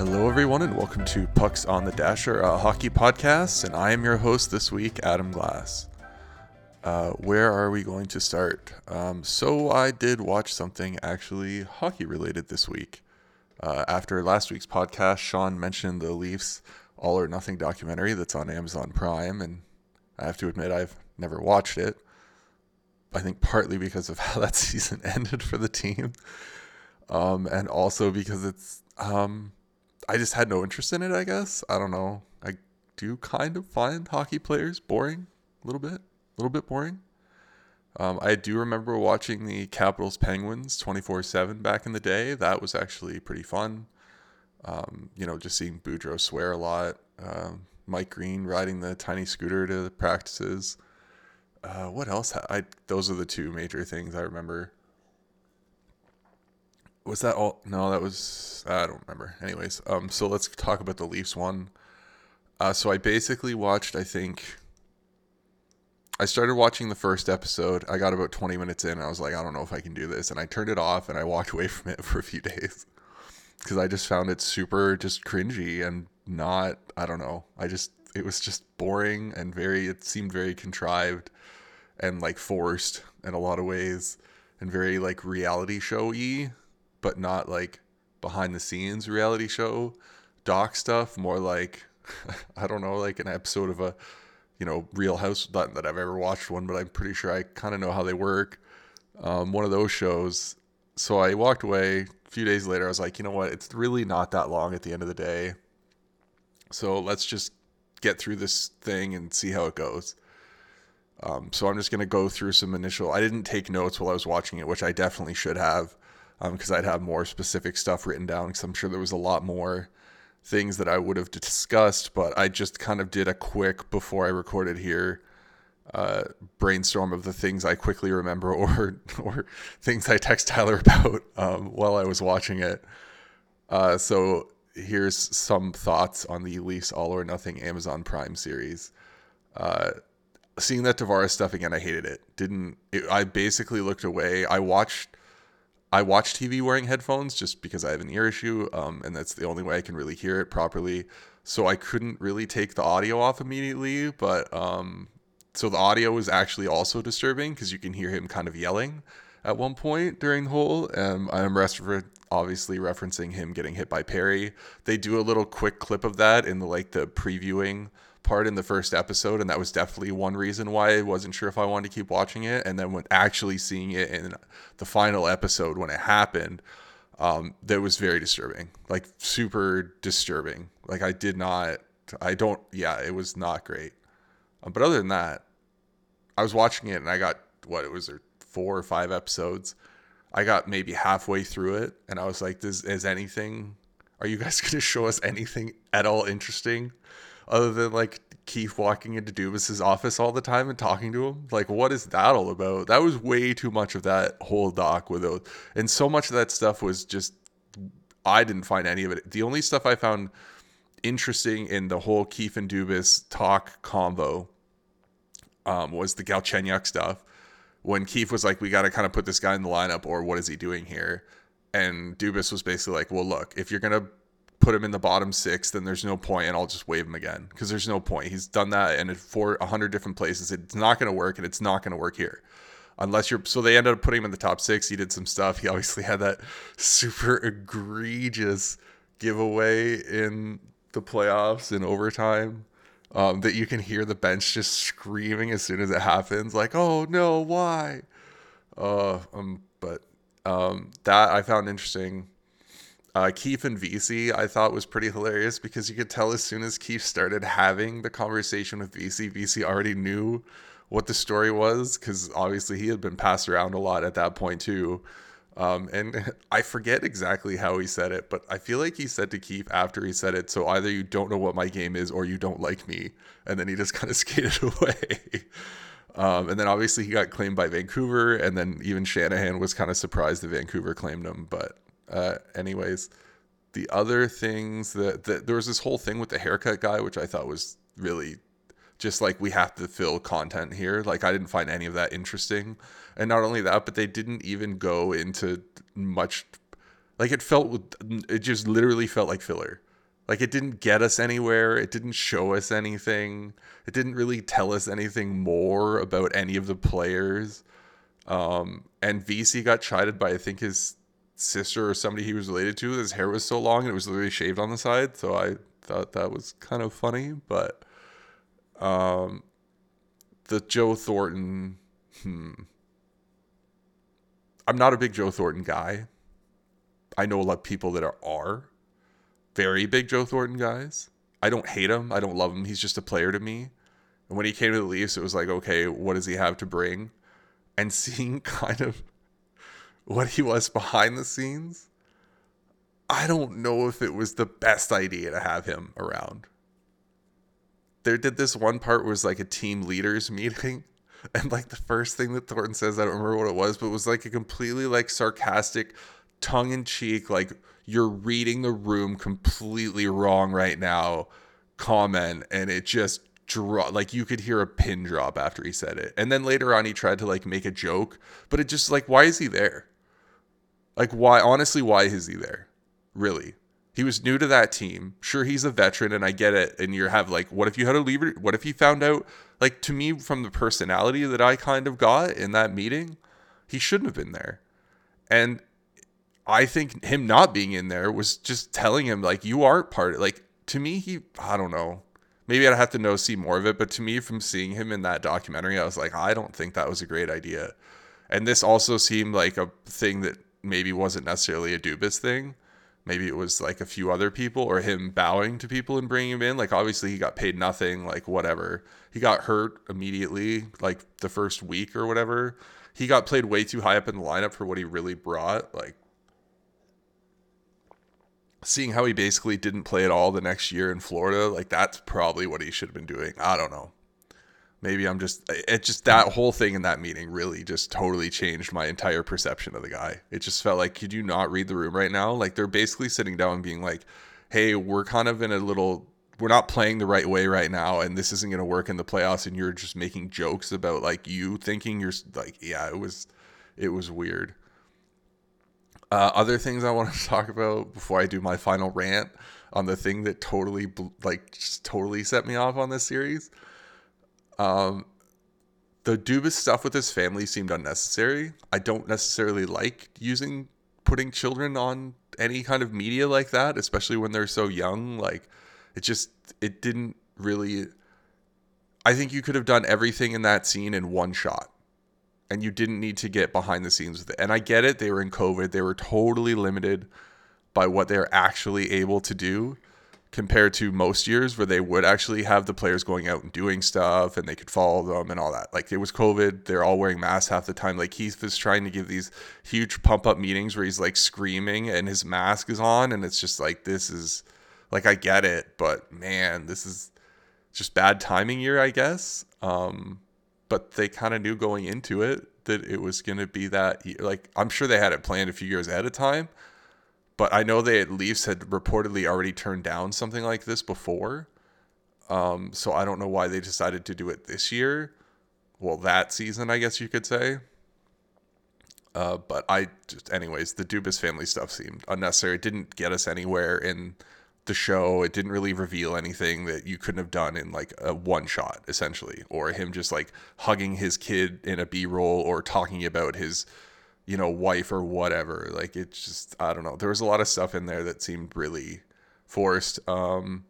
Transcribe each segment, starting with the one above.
Hello, everyone, and welcome to Pucks on the Dasher, a hockey podcast. And I am your host this week, Adam Glass. Uh, where are we going to start? Um, so, I did watch something actually hockey related this week. Uh, after last week's podcast, Sean mentioned the Leafs All or Nothing documentary that's on Amazon Prime, and I have to admit, I've never watched it. I think partly because of how that season ended for the team, um, and also because it's um, I just had no interest in it. I guess I don't know. I do kind of find hockey players boring, a little bit, a little bit boring. Um, I do remember watching the Capitals Penguins 24 7 back in the day. That was actually pretty fun. Um, you know, just seeing Boudreau swear a lot. Um, Mike Green riding the tiny scooter to practices. Uh, what else? I those are the two major things I remember. Was that all? No, that was I don't remember. Anyways, um, so let's talk about the Leafs one. Uh, so I basically watched. I think I started watching the first episode. I got about twenty minutes in. I was like, I don't know if I can do this, and I turned it off and I walked away from it for a few days because I just found it super just cringy and not. I don't know. I just it was just boring and very. It seemed very contrived and like forced in a lot of ways and very like reality showy but not like behind the scenes reality show doc stuff more like i don't know like an episode of a you know real house not that i've ever watched one but i'm pretty sure i kind of know how they work um, one of those shows. So i walked away a few days later i was like you know what? It's really not that long at the end of the day. So let's just get through this thing and see how it goes. Um, so I'm just going to go through some initial. I didn't take notes while I was watching it, which I definitely should have, because um, I'd have more specific stuff written down. Because I'm sure there was a lot more things that I would have discussed, but I just kind of did a quick before I recorded here uh, brainstorm of the things I quickly remember or or things I text Tyler about um, while I was watching it. Uh, so here's some thoughts on the Leafs All or Nothing Amazon Prime series. Uh, seeing that Tavares stuff again, I hated it. Didn't it, I basically looked away. I watched I watch TV wearing headphones just because I have an ear issue, um, and that's the only way I can really hear it properly. So I couldn't really take the audio off immediately, but um, so the audio was actually also disturbing because you can hear him kind of yelling at one point during the whole. Um, I'm obviously referencing him getting hit by Perry. They do a little quick clip of that in the like the previewing part in the first episode, and that was definitely one reason why I wasn't sure if I wanted to keep watching it. And then when actually seeing it in the final episode when it happened, um, that was very disturbing, like super disturbing. Like I did not, I don't, yeah, it was not great. Um, but other than that, I was watching it and I got what it was there four or five episodes. I got maybe halfway through it and I was like, "Does is anything? Are you guys going to show us anything at all interesting?" Other than like Keefe walking into Dubas's office all the time and talking to him. Like, what is that all about? That was way too much of that whole doc with those, and so much of that stuff was just I didn't find any of it. The only stuff I found interesting in the whole Keefe and Dubas talk convo um, was the Galchenyuk stuff. When Keefe was like, "We got to kind of put this guy in the lineup, or what is he doing here?" and Dubas was basically like, "Well, look, if you're gonna put him in the bottom six, then there's no point, and I'll just waive him again because there's no point. He's done that and for a hundred different places. It's not going to work, and it's not going to work here unless you're. So they ended up putting him in the top six. He did some stuff. He obviously had that super egregious giveaway in the playoffs in overtime. Um, that you can hear the bench just screaming as soon as it happens, like, "Oh no, why?" Uh, um, but um, that I found interesting uh, Keefe and Vesey, I thought was pretty hilarious because you could tell as soon as Keefe started having the conversation with Vesey, Vesey already knew what the story was because obviously he had been passed around a lot at that point too. Um, and I forget exactly how he said it, but I feel like he said to Keefe after he said it, so either you don't know what my game is or you don't like me. And then he just kind of skated away. Um, and then obviously he got claimed by Vancouver, and then even Shanahan was kind of surprised that Vancouver claimed him. But uh, anyways, the other things that, that there was this whole thing with the haircut guy, which I thought was really just like we have to fill content here. Like I didn't find any of that interesting. And not only that, but they didn't even go into much like it felt it just literally felt like filler. Like it didn't get us anywhere. It didn't show us anything. It didn't really tell us anything more about any of the players. Um, and Vesey got chided by I think his sister or somebody he was related to. His hair was so long and it was literally shaved on the side. So I thought that was kind of funny. But um, the Joe Thornton, hmm. I'm not a big Joe Thornton guy. I know a lot of people that are, are very big Joe Thornton guys. I don't hate him. I don't love him. He's just a player to me. And when he came to the Leafs, it was like, okay, what does he have to bring? And seeing kind of what he was behind the scenes, I don't know if it was the best idea to have him around. There did this one part was like a team leaders meeting. And like the first thing that Thornton says, I don't remember what it was, but it was like a completely like sarcastic, tongue in cheek, like you're reading the room completely wrong right now comment. And it just drop like you could hear a pin drop after he said it. And then later on he tried to like make a joke, but it just like why is he there? Like why honestly why is he there? Really? He was new to that team. Sure he's a veteran and I get it and you have like what if you had to leave what if he found out like to me from the personality that I kind of got in that meeting, he shouldn't have been there. And I think him not being in there was just telling him like you aren't part of like to me he I don't know maybe I'd have to know see more of it. But to me, from seeing him in that documentary, I was like, I don't think that was a great idea. And this also seemed like a thing that maybe wasn't necessarily a Dubas thing. Maybe it was like a few other people or him bowing to people and bringing him in. Like obviously he got paid nothing, like whatever. He got hurt immediately, like the first week or whatever. He got played way too high up in the lineup for what he really brought. Like seeing how he basically didn't play at all the next year in Florida, like that's probably what he should have been doing. I don't know. Maybe I'm just it just that whole thing in that meeting really just totally changed my entire perception of the guy. It just felt like could you not read the room right now? Like they're basically sitting down and being like, "Hey, we're kind of in a little we're not playing the right way right now and this isn't going to work in the playoffs and you're just making jokes about like you thinking you're like yeah, it was it was weird. Uh, other things I want to talk about before I do my final rant on the thing that totally like just totally set me off on this series. Um, the Dubas stuff with his family seemed unnecessary. I don't necessarily like using putting children on any kind of media like that, especially when they're so young. Like it just it didn't really I think you could have done everything in that scene in one shot and you didn't need to get behind the scenes with it. And I get it, they were in COVID, they were totally limited by what they're actually able to do compared to most years where they would actually have the players going out and doing stuff and they could follow them and all that. Like it was COVID, they're all wearing masks half the time. Like Keefe is trying to give these huge pump up meetings where he's like screaming and his mask is on and it's just like this is like I get it, but man, this is just bad timing year, I guess. Um but they kind of knew going into it that it was going to be that like I'm sure they had it planned a few years ahead of time, but I know they at least had reportedly already turned down something like this before. Um, so I don't know why they decided to do it this year. Well, that season, I guess you could say. Uh, but I just, anyways, the Dubas family stuff seemed unnecessary. It didn't get us anywhere in the show. It didn't really reveal anything that you couldn't have done in like a one shot, essentially, or him just like hugging his kid in a B roll or talking about his, you know, wife or whatever. Like it's just I don't know. There was a lot of stuff in there that seemed really forced. Um,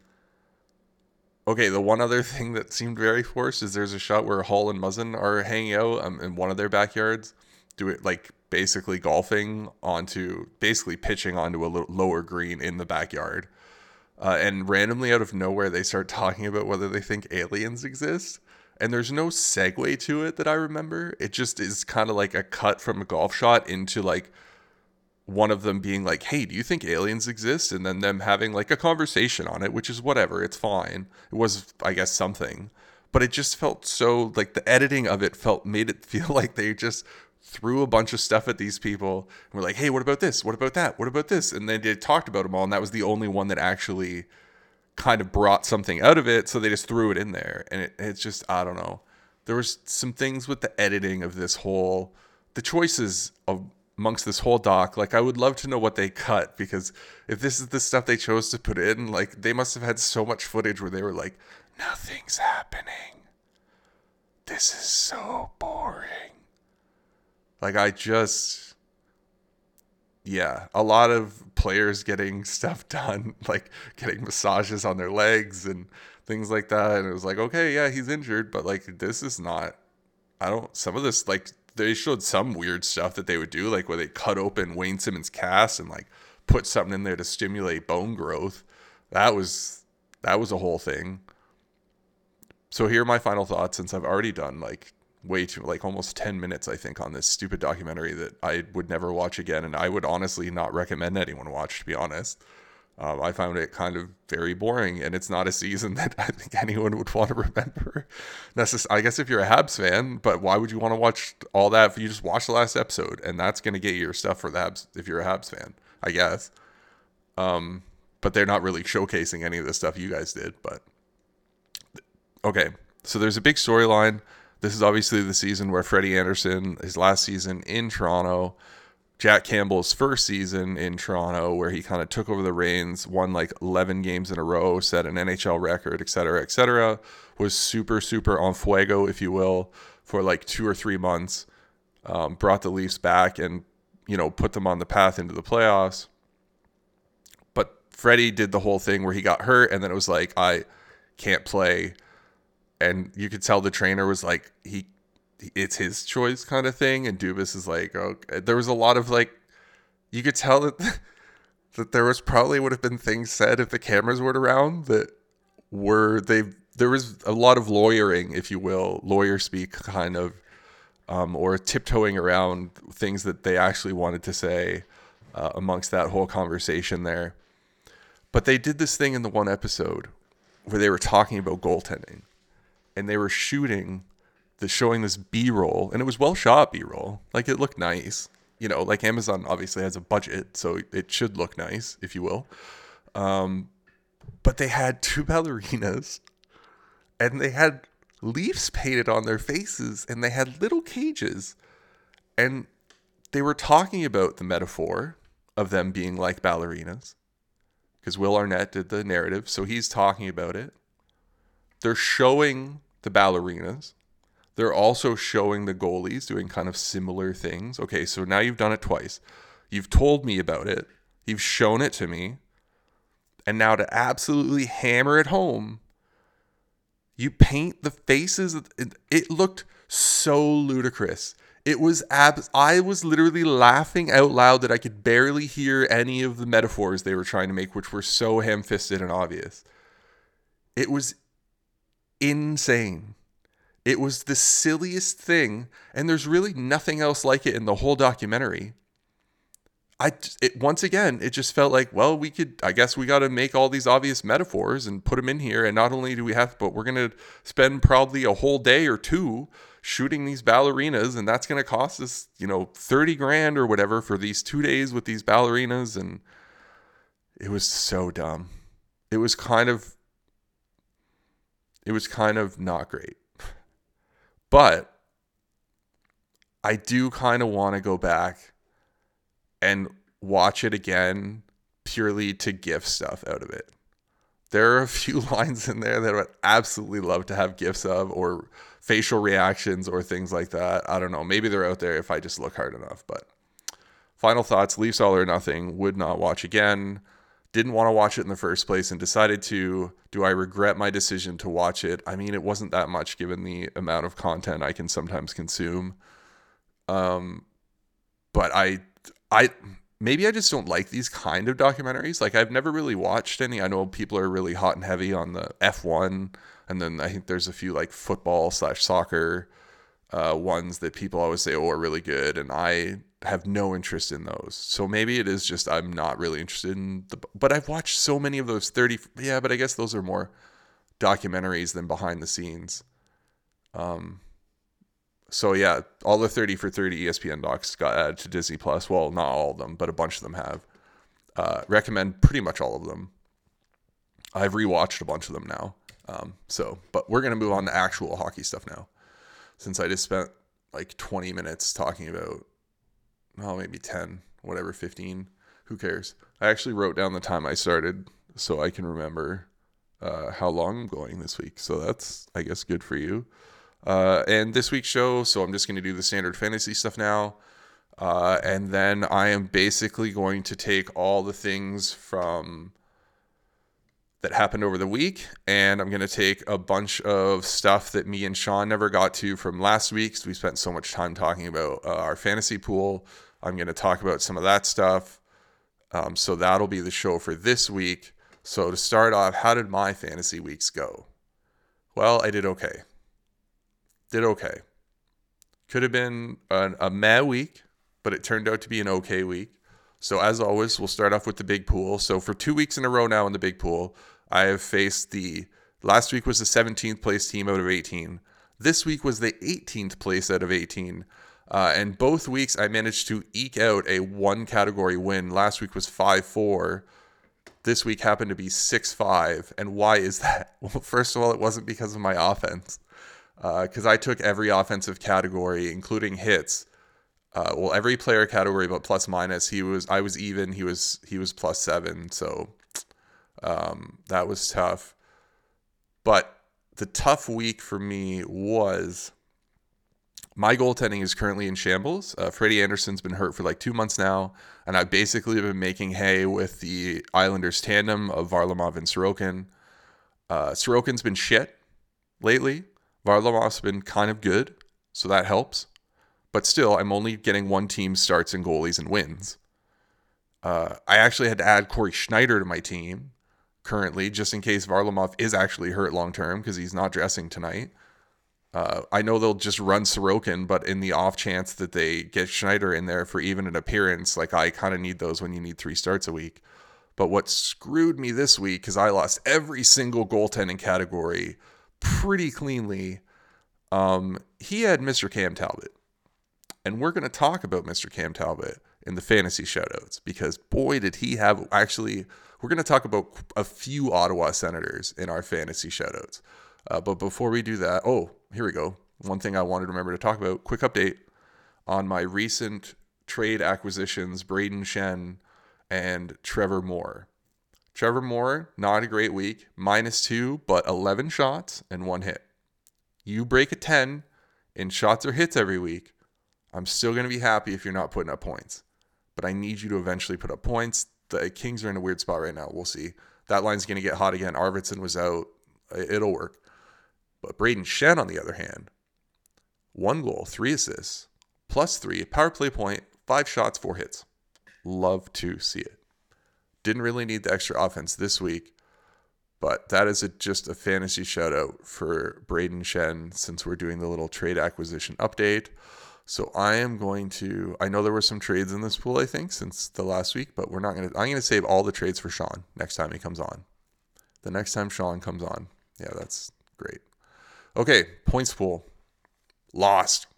okay, the one other thing that seemed very forced is there's a shot where Hall and Muzzin are hanging out um, in one of their backyards, do it like basically golfing onto basically pitching onto a lower green in the backyard uh, and randomly out of nowhere, they start talking about whether they think aliens exist. And there's no segue to it that I remember. It just is kind of like a cut from a golf shot into like one of them being like, hey, do you think aliens exist? And then them having like a conversation on it, which is whatever. It's fine. It was, I guess, something. But it just felt so like the editing of it felt made it feel like they just threw a bunch of stuff at these people and we're like, hey, what about this? What about that? What about this? And then they talked about them all, and that was the only one that actually kind of brought something out of it. So they just threw it in there. And it, it's just, I don't know. There was some things with the editing of this whole the choices of amongst this whole doc. Like, I would love to know what they cut because if this is the stuff they chose to put in, like, they must have had so much footage where they were like, nothing's happening. This is so boring. Like, I just, yeah, a lot of players getting stuff done, like getting massages on their legs and things like that. And it was like, okay, yeah, he's injured, but like, this is not, I don't, some of this, like, they showed some weird stuff that they would do, like where they cut open Wayne Simmonds' cast and like put something in there to stimulate bone growth. That was that was a whole thing. So here are my final thoughts since I've already done like way too like almost 10 minutes I think on this stupid documentary that I would never watch again and I would honestly not recommend anyone watch to be honest. Um, I found it kind of very boring, and it's not a season that I think anyone would want to remember. Necess- I guess if you're a Habs fan, but why would you want to watch all that if you just watch the last episode, and that's going to get you your stuff for the Habs if you're a Habs fan, I guess. Um, but they're not really showcasing any of the stuff you guys did. But okay, so there's a big storyline. This is obviously the season where Freddie Andersen, his last season in Toronto, Jack Campbell's first season in Toronto, where he kind of took over the reins, won like 11 games in a row, set an NHL record, et cetera, et cetera, was super, super on fuego, if you will, for like two or three months, um, brought the Leafs back and, you know, put them on the path into the playoffs. But Freddie did the whole thing where he got hurt, and then it was like, I can't play. And you could tell the trainer was like, he it's his choice kind of thing. And Dubas is like, okay. There was a lot of like, you could tell that that there was probably would have been things said if the cameras weren't around that were they. There was a lot of lawyering, if you will, lawyer speak kind of, um, or tiptoeing around things that they actually wanted to say uh, amongst that whole conversation there. But they did this thing in the one episode where they were talking about goaltending and they were shooting the showing this b-roll and it was well shot b-roll. Like it looked nice you know like amazon obviously has a budget so it should look nice if you will. Um, but they had two ballerinas and they had leaves painted on their faces and they had little cages. And they were talking about the metaphor of them being like ballerinas because will arnett did the narrative so he's talking about it they're showing the ballerinas they're also showing the goalies doing kind of similar things. Okay, so now you've done it twice. You've told me about it. You've shown it to me. And now to absolutely hammer it home, you paint the faces. It looked so ludicrous. It was abs. I was literally laughing out loud that I could barely hear any of the metaphors they were trying to make, which were so ham fisted and obvious. It was insane. It was the silliest thing, and there's really nothing else like it in the whole documentary. I it once again, it just felt like, well, we could I guess we got to make all these obvious metaphors and put them in here and not only do we have but we're going to spend probably a whole day or two shooting these ballerinas and that's going to cost us, you know, 30 grand or whatever for these 2 days with these ballerinas and it was so dumb. It was kind of it was kind of not great. But I do kind of want to go back and watch it again purely to gift stuff out of it. There are a few lines in there that I would absolutely love to have gifts of or facial reactions or things like that. I don't know. Maybe they're out there if I just look hard enough. But final thoughts Leafs all or nothing. Would not watch again didn't want to watch it in the first place and decided to. Do I regret my decision to watch it? I mean, it wasn't that much given the amount of content I can sometimes consume. Um, but I, I maybe I just don't like these kind of documentaries. Like I've never really watched any. I know people are really hot and heavy on the F1, and then I think there's a few like football slash soccer uh, ones that people always say, oh, are really good, and I have no interest in those. So maybe it is just I'm not really interested in the. But I've watched so many of those 30. Yeah, but I guess those are more documentaries than behind the scenes. Um. So yeah, all the 30 for 30 ESPN docs got added to Disney Plus. Well, not all of them, but a bunch of them have. Uh, recommend pretty much all of them. I've rewatched a bunch of them now. Um, so, but we're gonna move on to actual hockey stuff now, since I just spent like 20 minutes talking about oh, maybe 10, whatever, 15. Who cares? I actually wrote down the time I started so I can remember uh, how long I'm going this week. So that's, I guess, good for you. Uh, and this week's show, so I'm just going to do the standard fantasy stuff now. Uh, and then I am basically going to take all the things from that happened over the week, and I'm going to take a bunch of stuff that me and Sean never got to from last week because we spent so much time talking about uh, our fantasy pool. I'm going to talk about some of that stuff. Um, so that'll be the show for this week. So to start off, how did my fantasy weeks go? Well, I did okay. Did okay. Could have been an, a meh week, but it turned out to be an okay week. So, as always, we'll start off with the big pool. So, for two weeks in a row now in the big pool, I have faced the last week was the 17th place team out of 18. This week was the 18th place out of 18. Uh, and both weeks I managed to eke out a one category win. Last week was 5 4. This week happened to be 6 5. And why is that? Well, first of all, it wasn't because of my offense, because uh, I took every offensive category, including hits, uh, well every player category but plus minus he was i was even he was he was plus seven so um, that was tough. But the tough week for me was my goaltending is currently in shambles. Uh, freddie andersen's been hurt for like two months now and i've basically been making hay with the islanders tandem of varlamov and sorokin. Uh, sorokin's been shit lately. Varlamov's been kind of good so that helps but still, I'm only getting one team starts and goalies and wins. Uh, I actually had to add Cory Schneider to my team currently, just in case Varlamov is actually hurt long term because he's not dressing tonight. Uh, I know they'll just run Sorokin, but in the off chance that they get Schneider in there for even an appearance, like I kind of need those when you need three starts a week. But what screwed me this week, is I lost every single goaltending category pretty cleanly, um, he had Mr. Cam Talbot. And we're going to talk about Mr. Cam Talbot in the fantasy shoutouts because boy, did he have actually. We're going to talk about a few Ottawa Senators in our fantasy shoutouts. Uh, but before we do that, oh, here we go. One thing I wanted to remember to talk about quick update on my recent trade acquisitions Brayden Schenn and Trevor Moore. Trevor Moore, not a great week, minus two, but 11 shots and one hit. You break a 10 in shots or hits every week, I'm still going to be happy if you're not putting up points, but I need you to eventually put up points. The Kings are in a weird spot right now. We'll see. That line's going to get hot again. Arvidsson was out. It'll work. But Brayden Schenn, on the other hand, one goal, three assists, plus three, power play point, five shots, four hits. Love to see it. Didn't really need the extra offense this week, but that is a, just a fantasy shout out for Brayden Schenn since we're doing the little trade acquisition update. So I am going to. I know there were some trades in this pool, I think, since the last week, but we're not going to. I'm going to save all the trades for Sean next time he comes on. The next time Sean comes on. Yeah, that's great. Okay, points pool. Lost.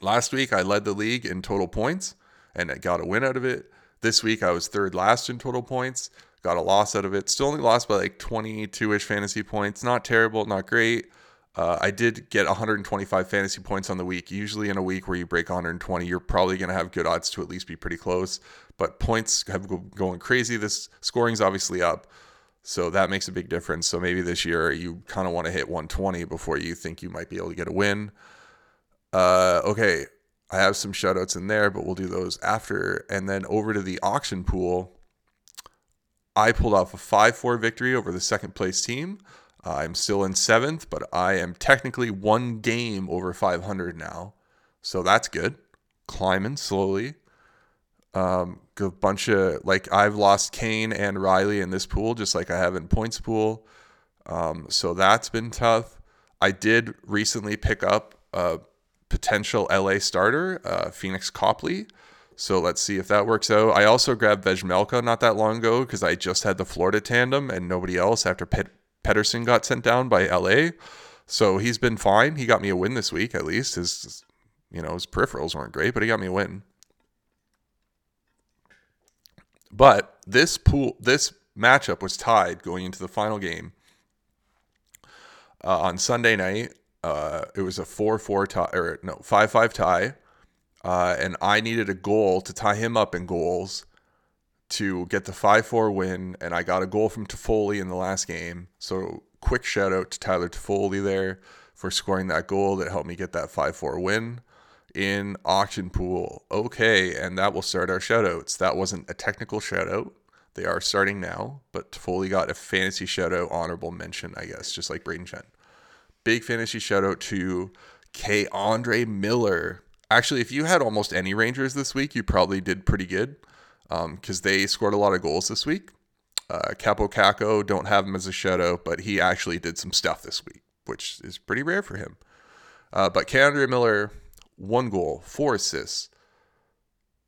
Last week I led the league in total points and I got a win out of it. This week I was third last in total points, got a loss out of it. Still only lost by like 22 ish fantasy points. Not terrible, not great. Uh, I did get 125 fantasy points on the week. Usually, in a week where you break 120, you're probably going to have good odds to at least be pretty close. But points have go- going crazy. This scoring's obviously up, so that makes a big difference. So maybe this year you kind of want to hit 120 before you think you might be able to get a win. Uh, okay, I have some shoutouts in there, but we'll do those after. And then over to the auction pool, I pulled off a 5 4 victory over the second place team. I'm still in seventh, but I am technically one game over 500 now. So that's good. Climbing slowly. Um, a bunch of, like, I've lost Kane and Riley in this pool, just like I have in points pool. Um, so that's been tough. I did recently pick up a potential LA starter, uh, Pheonix Copley. So let's see if that works out. I also grabbed Vejmelka not that long ago because I just had the Florida tandem and nobody else after Pitt Petersen got sent down by LA. So he's been fine. He got me a win this week, at least. His, you know, his peripherals weren't great, but he got me a win. But this pool, this matchup was tied going into the final game uh, on Sunday night. Uh, it was a four-four tie, or no, five-five tie. uh, and I needed a goal to tie him up in goals to get the 5 4 win. And I got a goal from Toffoli in the last game. So, quick shout out to Tyler Toffoli there for scoring that goal that helped me get that 5 4 win in auction pool. Okay, and that will start our shoutouts. That wasn't a technical shoutout. They are starting now, but Toffoli got a fantasy shoutout, honorable mention, I guess, just like Brayden Schenn. Big fantasy shoutout to K'Andre Miller. Actually, if you had almost any Rangers this week, you probably did pretty good because um, they scored a lot of goals this week. Uh, Kaapo Kakko, don't have him as a shadow, but he actually did some stuff this week, which is pretty rare for him. Uh, but K'Andre Miller, one goal, four assists,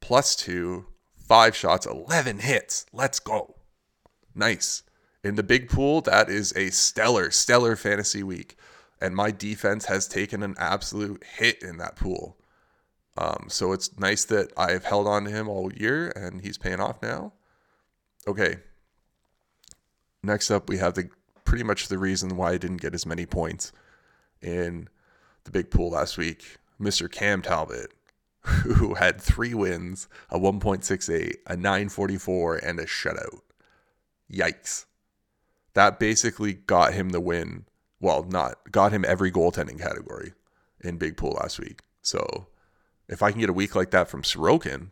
plus two, five shots, 11 hits. Let's go. Nice. In the big pool, that is a stellar, stellar fantasy week. And my defense has taken an absolute hit in that pool. Um, so it's nice that I've held on to him all year and he's paying off now. Okay. Next up, we have the pretty much the reason why I didn't get as many points in the big pool last week. Mr. Cam Talbot, who had three wins, a 1.68, a 944, and a shutout. Yikes. That basically got him the win. Well, not got him every goaltending category in big pool last week. So if I can get a week like that from Sorokin,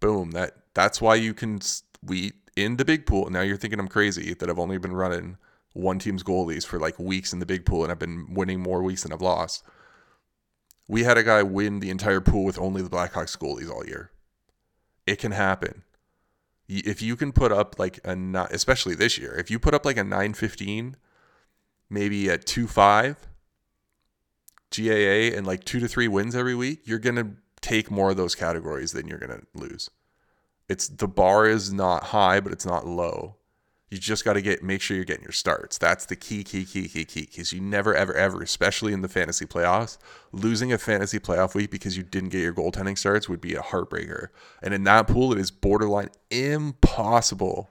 boom, that that's why you can we in the big pool. Now you're thinking I'm crazy that I've only been running one team's goalies for like weeks in the big pool and I've been winning more weeks than I've lost. We had a guy win the entire pool with only the Blackhawks goalies all year. It can happen. If you can put up like a not, especially this year, if you put up like a 915, maybe a 2-5 GAA and like 2 to 3 wins every week, you're going to take more of those categories than you're going to lose. It's the bar is not high, but it's not low. You just got to get make sure you're getting your starts. That's the key, key, key, key, key. Because you never, ever, ever, especially in the fantasy playoffs, losing a fantasy playoff week because you didn't get your goaltending starts would be a heartbreaker. And in that pool, it is borderline impossible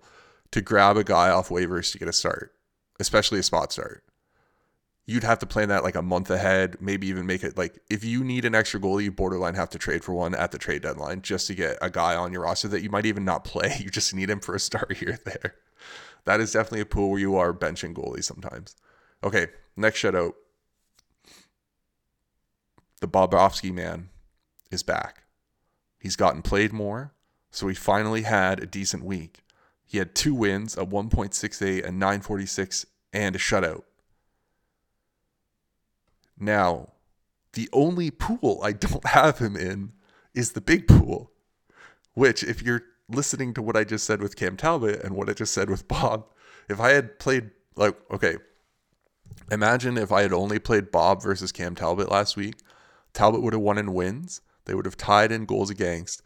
to grab a guy off waivers to get a start, especially a spot start you'd have to plan that like a month ahead, maybe even make it like if you need an extra goalie, you borderline have to trade for one at the trade deadline just to get a guy on your roster that you might even not play. You just need him for a start here there. That is definitely a pool where you are benching goalies sometimes. Okay, next shout out. The Bobrovsky man is back. He's gotten played more, so he finally had a decent week. He had two wins, a 1.68, a 946, and a shutout. Now, the only pool I don't have him in is the big pool, which, if you're listening to what I just said with Cam Talbot and what I just said with Bob, if I had played, like, okay, imagine if I had only played Bob versus Cam Talbot last week, Talbot would have won in wins. They would have tied in goals against.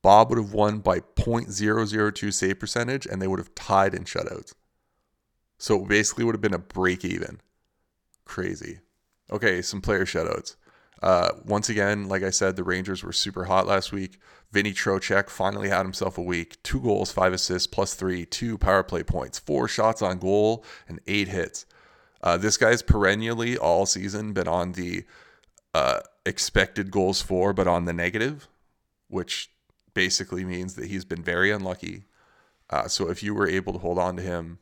Bob would have won by 0.002 save percentage, and they would have tied in shutouts. So it basically would have been a break even. Crazy. Okay, some player shoutouts. Uh, once again, like I said, the Rangers were super hot last week. Vinny Trocheck finally had himself a week. Two goals, five assists, plus three, two power play points, four shots on goal, and eight hits. Uh, this guy's perennially all season been on the uh, expected goals for, but on the negative, which basically means that he's been very unlucky. Uh, so if you were able to hold on to him,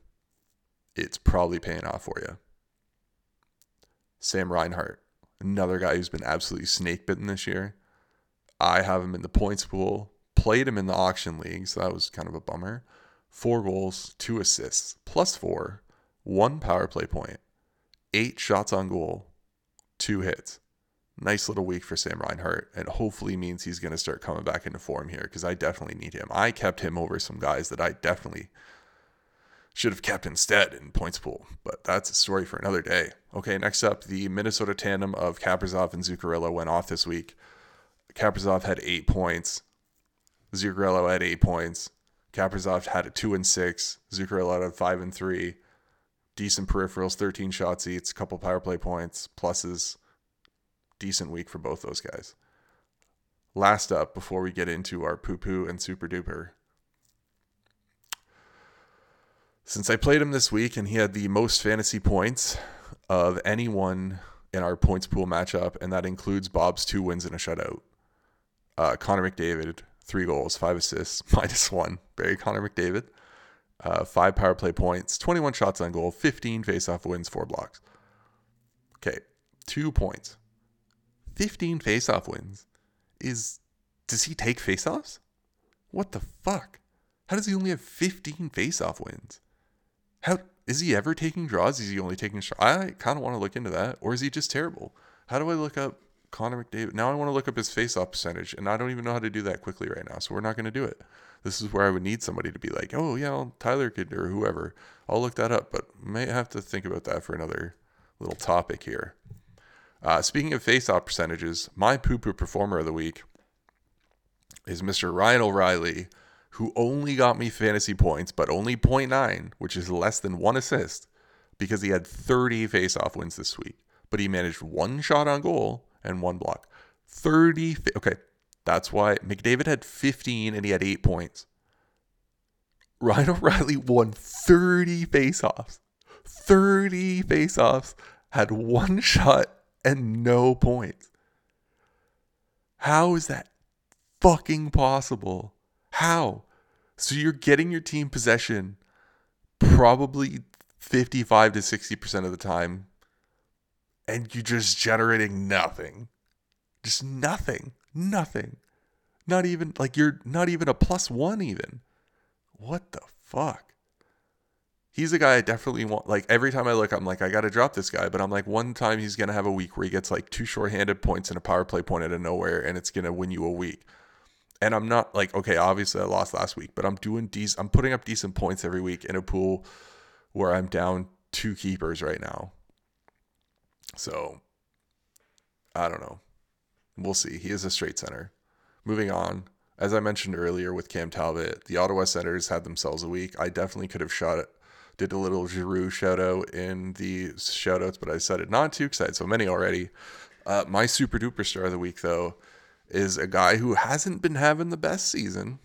it's probably paying off for you. Sam Reinhart, another guy who's been absolutely snake bitten this year. I have him in the points pool, played him in the auction league, so that was kind of a bummer. Four goals, two assists, plus four, one power play point, eight shots on goal, two hits. Nice little week for Sam Reinhart, and hopefully means he's going to start coming back into form here because I definitely need him. I kept him over some guys that I definitely should have kept instead in points pool, but that's a story for another day. Okay, next up, the Minnesota tandem of Kaprizov and Zuccarello went off this week. Kaprizov had eight points. Zuccarello had eight points. Kaprizov had a two and six. Zuccarello had five and three. Decent peripherals, 13 shots each, a couple power play points, pluses. Decent week for both those guys. Last up, before we get into our poo poo and super duper, since I played him this week and he had the most fantasy points of anyone in our points pool matchup, and that includes Bob's two wins and a shutout. Uh, Connor McDavid, three goals, five assists, minus one. Barry Connor McDavid. Uh, five power play points, 21 shots on goal, 15 faceoff wins, four blocks. Okay, two points. 15 faceoff wins. Is does he take faceoffs? What the fuck? How does he only have 15 faceoff wins? How is he ever taking draws? Is he only taking shots? I kind of want to look into that. Or is he just terrible? How do I look up Connor McDavid? Now I want to look up his faceoff percentage, and I don't even know how to do that quickly right now. So we're not going to do it. This is where I would need somebody to be like, oh yeah, well, Tyler could or whoever. I'll look that up, but may have to think about that for another little topic here. Uh, speaking of faceoff percentages, my poo poo performer of the week is Mr. Ryan O'Reilly, who only got me fantasy points, but only 0.9, which is less than one assist, because he had 30 faceoff wins this week. But he managed one shot on goal and one block. 30. Fa- okay, that's why McDavid had 15 and he had eight points. Ryan O'Reilly won 30 faceoffs. 30 faceoffs, had one shot and no points. How is that fucking possible? How? So you're getting your team possession probably 55 to 60% of the time and you're just generating nothing. Just nothing. Nothing. Not even like you're not even a plus 1 even. What the fuck? He's a guy I definitely want. Like every time I look, I'm like, I got to drop this guy. But I'm like, one time he's going to have a week where he gets like two shorthanded points and a power play point out of nowhere, and it's going to win you a week and I'm not like okay, obviously I lost last week, but I'm doing decent. I'm putting up decent points every week in a pool where I'm down two keepers right now. So I don't know. We'll see. He is a straight center. Moving on, as I mentioned earlier with Cam Talbot, the Ottawa Senators had themselves a week. I definitely could have shot it. Did a little Giroux shout out in the shout outs, but I decided not to because I had so many already. Uh, my super duper star of the week, though, is a guy who hasn't been having the best season,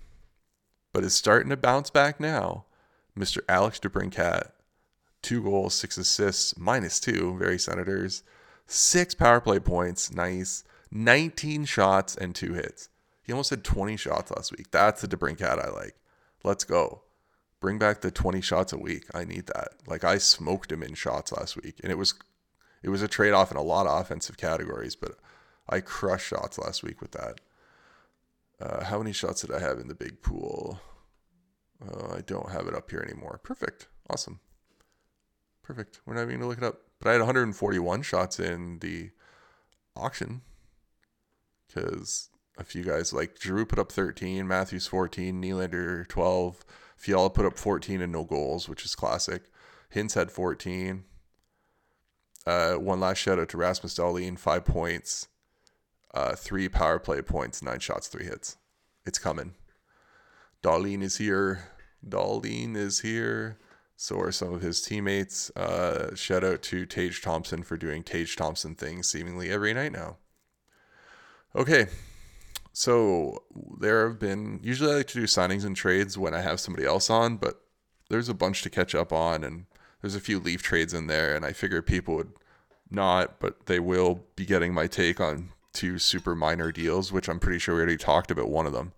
but is starting to bounce back now. Mr. Alex DeBrincat, two goals, six assists, minus two, very Senators, six power play points, nice, 19 shots and two hits. He almost had 20 shots last week. That's the DeBrincat I like. Let's go. Bring back the 20 shots a week. I need that. Like I smoked him in shots last week, and it was it was a trade off in a lot of offensive categories, but I crushed shots last week with that. Uh, how many shots did I have in the big pool? Uh, I don't have it up here anymore. Perfect. Awesome. Perfect. We're not even going to look it up. But I had 141 shots in the auction because a few guys like Giroux put up 13, Matthews 14, Nylander 12, Fiala put up 14 and no goals, which is classic. Hintz had 14. Uh, one last shout out to Rasmus Dahlin, five points uh, three power play points, nine shots, three hits. It's coming. Dahlin is here. Dahlin is here. So are some of his teammates. Uh, shout out to Tage Thompson for doing Tage Thompson things seemingly every night now. Okay, so there have been. Usually, I like to do signings and trades when I have somebody else on, but there's a bunch to catch up on, and there's a few leaf trades in there, and I figure people would not, but they will be getting my take on two super minor deals, which I'm pretty sure we already talked about one of them.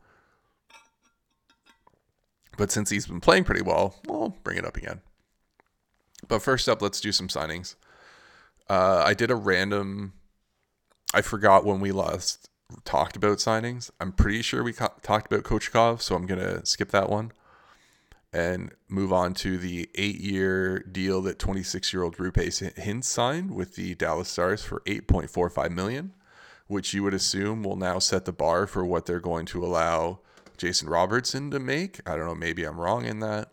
But since he's been playing pretty well, we'll bring it up again. But first up, let's do some signings. Uh, I did a random. I forgot when we last talked about signings. I'm pretty sure we co- talked about Kochetkov, so I'm gonna skip that one and move on to the eight-year deal that 26-year-old Roope Hintz signed with the Dallas Stars for 8.45 million which you would assume will now set the bar for what they're going to allow Jason Robertson to make. I don't know, maybe I'm wrong in that.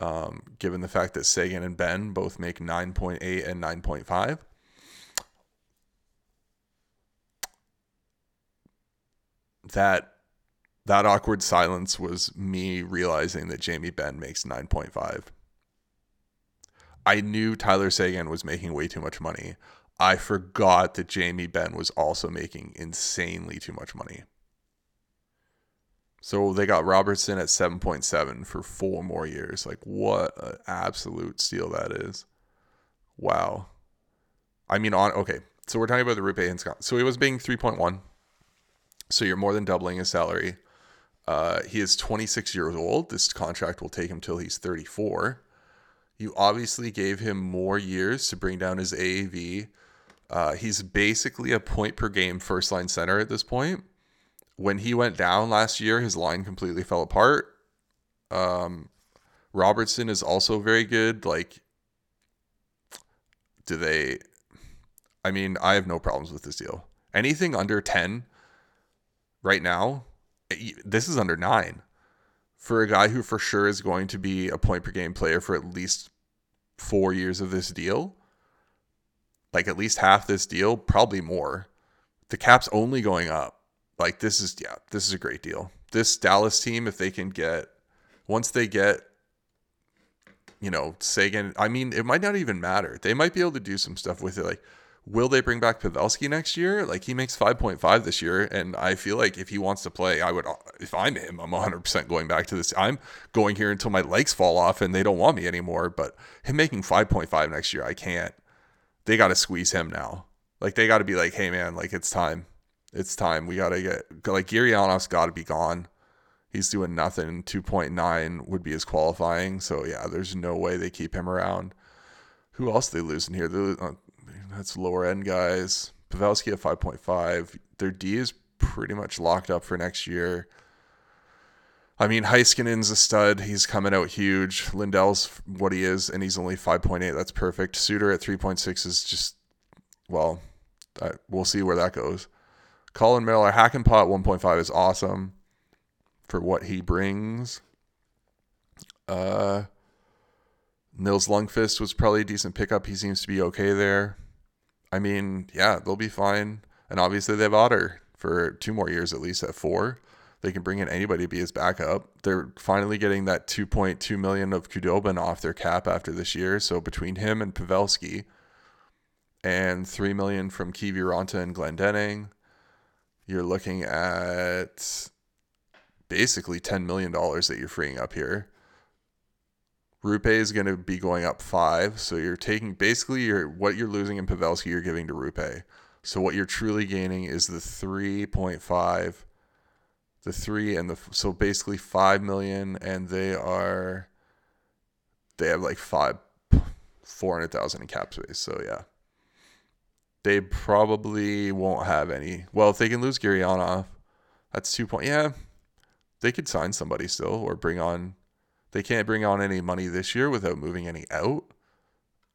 Um, given the fact that Seguin and Benn both make 9.8 and 9.5. That that awkward silence was me realizing that Jamie Benn makes 9.5. I knew Tyler Seguin was making way too much money. I forgot that Jamie Benn was also making insanely too much money. So they got Robertson at 7.7 for four more years. Like, what an absolute steal that is. Wow. I mean, on, okay. So we're talking about the Roope Hintz. So he was being 3.1. So you're more than doubling his salary. Uh, he is 26 years old. This contract will take him till he's 34. You obviously gave him more years to bring down his AAV. Uh, he's basically a point per game first line center at this point. When he went down last year, his line completely fell apart. Um, Robertson is also very good. Like, do they? I mean, I have no problems with this deal. Anything under 10 right now, this is under nine for a guy who for sure is going to be a point per game player for at least four years of this deal. Like at least half this deal, probably more. The cap's only going up. Like this is yeah, this is a great deal. This Dallas team, if they can get once they get you know, Seguin, I mean, it might not even matter. They might be able to do some stuff with it. Like, will they bring back Pavelski next year? Like, he makes 5.5 this year. And I feel like if he wants to play, I would, if I'm him, I'm 100% going back to this. I'm going here until my legs fall off and they don't want me anymore. But him making 5.5 next year, I can't. They got to squeeze him now. Like, they got to be like, hey, man, like, it's time. It's time. We got to get, like, Gurianov's got to be gone. He's doing nothing. 2.9 would be his qualifying. So, yeah, there's no way they keep him around. Who else they losing here? Uh, that's lower end guys. Pavelski at 5.5. Their D is pretty much locked up for next year. I mean, Heiskanen's a stud. He's coming out huge. Lindell's what he is, and he's only 5.8. That's perfect. Suter at 3.6 is just, well, we'll see where that goes. Colin Miller, Hakanpää 1.5 is awesome for what he brings. Uh, Nils Lundkvist was probably a decent pickup. He seems to be okay there. I mean, yeah, they'll be fine. And obviously they have Otter for two more years at least at four. They can bring in anybody to be his backup. They're finally getting that 2.2 million of Khudobin off their cap after this year. So between him and Pavelski, and three million from Kiviranta and Glendening, you're looking at basically $10 million that you're freeing up here. Roope is going to be going up five. So you're taking basically your what you're losing in Pavelski, you're giving to Roope. So what you're truly gaining is the 3.5, the three and the so basically five million, and they are they have like five four hundred thousand in cap space. So yeah, they probably won't have any. Well, if they can lose Gurianov, that's two point. Yeah, they could sign somebody still or bring on they can't bring on any money this year without moving any out.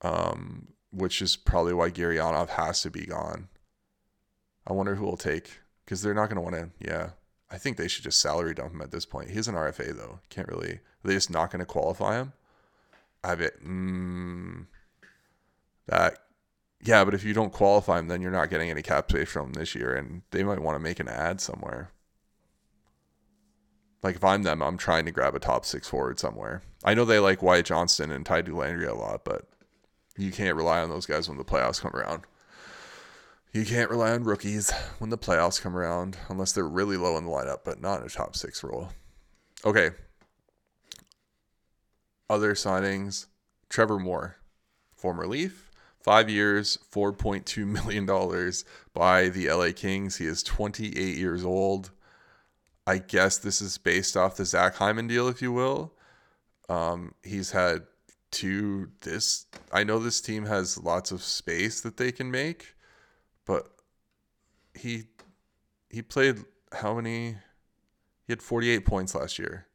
Um, which is probably why Gurianov has to be gone. I wonder who will take because they're not going to want to. Yeah, I think they should just salary dump him at this point. He's an RFA though. Can't really. Are they just not going to qualify him? I it. Mm, that. Yeah, but if you don't qualify him, then you're not getting any cap space from him this year, and they might want to make an ad somewhere. Like if I'm them, I'm trying to grab a top six forward somewhere. I know they like Wyatt Johnston and Ty Dellandrea a lot, but you can't rely on those guys when the playoffs come around. You can't rely on rookies when the playoffs come around unless they're really low in the lineup, but not in a top six role. Okay. Other signings Trevor Moore, former Leaf, five years, $4.2 million by the LA Kings. He is 28 years old. I guess this is based off the Zach Hyman deal, if you will. Um, he's had two. This I know this team has lots of space that they can make, but he he played how many? He had 48 points last year.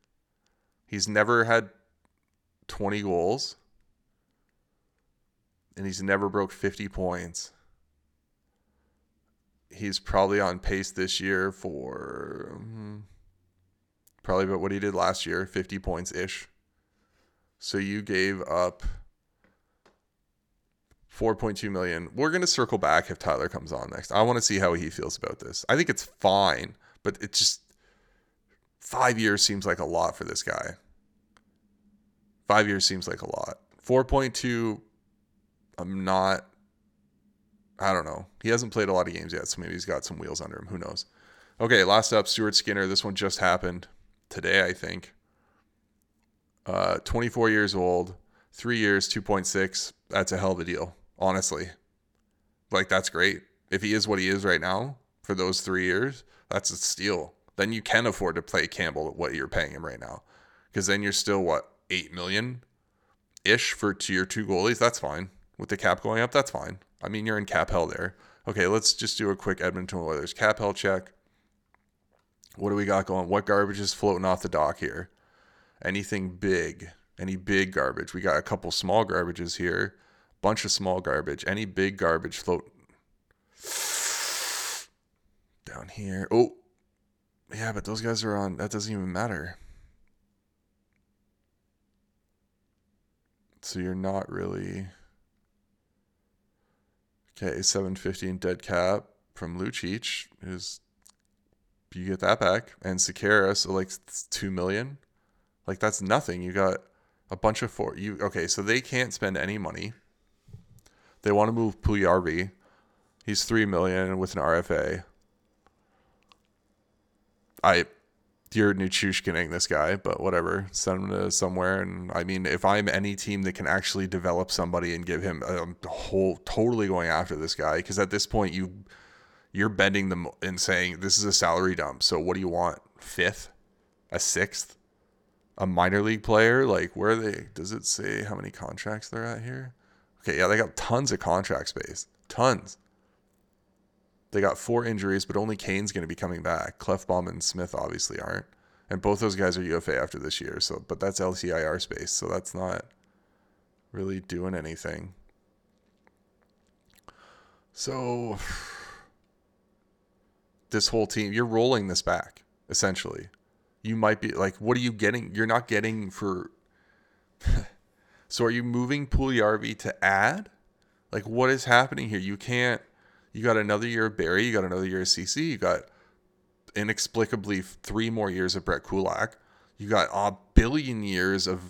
He's never had 20 goals, and he's never broke 50 points he's probably on pace this year for um, probably about what he did last year, 50 points ish. So you gave up 4.2 million. We're going to circle back if Tyler comes on next. I want to see how he feels about this. I think it's fine, but it just 5 years seems like a lot for this guy. 5 years seems like a lot. 4.2 I'm not I don't know. He hasn't played a lot of games yet, so maybe he's got some wheels under him. Who knows? Okay, last up, Stuart Skinner. This one just happened today, I think. Uh, 24 years old, three years, 2.6. That's a hell of a deal, honestly. Like, that's great. If he is what he is right now, for those three years, that's a steal. Then you can afford to play Campbell at what you're paying him right now, because then you're still what eight million ish for your two goalies. That's fine with the cap going up. That's fine. I mean, you're in cap hell there. Okay, let's just do a quick Edmonton Oilers cap hell check. What do we got going? What garbage is floating off the dock here? Anything big? Any big garbage? We got a couple small garbages here. Bunch of small garbage. Any big garbage float down here? Oh, yeah, but those guys are on. That doesn't even matter. So you're not really. Okay, 750 in dead cap from Lucic is you get that back, and Sekera, so like two million, like that's nothing. You got a bunch of four. You okay? So they can't spend any money. They want to move Puljujarvi. He's three million with an RFA. I, you're Nichushkining this guy, but whatever. Send him to somewhere. And I mean, if I'm any team that can actually develop somebody and give him um, a whole, totally going after this guy, because at this point you you're bending them and saying this is a salary dump. So what do you want? Fifth, a sixth, a minor league player? Like where are they? Does it say how many contracts they're at here? Okay, yeah, they got tons of contract space, tons. They got four injuries, but only Kane's going to be coming back. Klefbom and Smith obviously aren't, and both those guys are UFA after this year. So, but that's LTIR space, so that's not really doing anything. So this whole team. You're rolling this back essentially. You might be like, what are you getting? You're not getting for. so are you moving Puljujarvi to add? Like, what is happening here? You can't. You got another year of Barrie. You got another year of CC. You got inexplicably three more years of Brett Kulak. You got a billion years of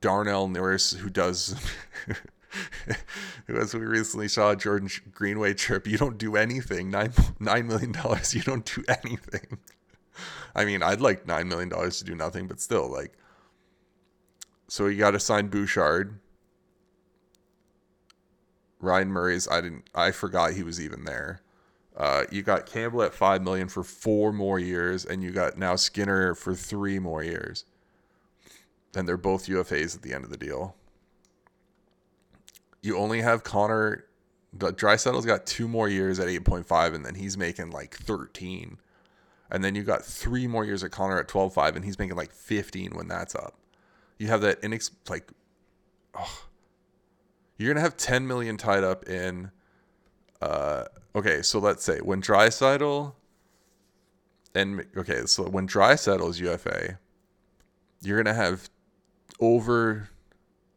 Darnell Nurse, who does As we recently saw Jordan Greenway trip, you don't do anything. Nine nine million dollars, you don't do anything. I mean, I'd like nine million dollars to do nothing, but still, like. So you got to sign Bouchard. Ryan Murray's. I didn't. I forgot he was even there. Uh, you got Campbell at five million for four more years, and you got now Skinner for three more years. And they're both UFAs at the end of the deal you only have Connor. Draisaitl's got two more years at 8.5, and then he's making like 13. And then you got three more years at Connor at 12.5, and he's making like 15 when that's up. You have that inex like, oh, you're gonna have 10 million tied up in. Uh, okay, so let's say when Draisaitl and okay, so when Draisaitl's UFA, you're gonna have over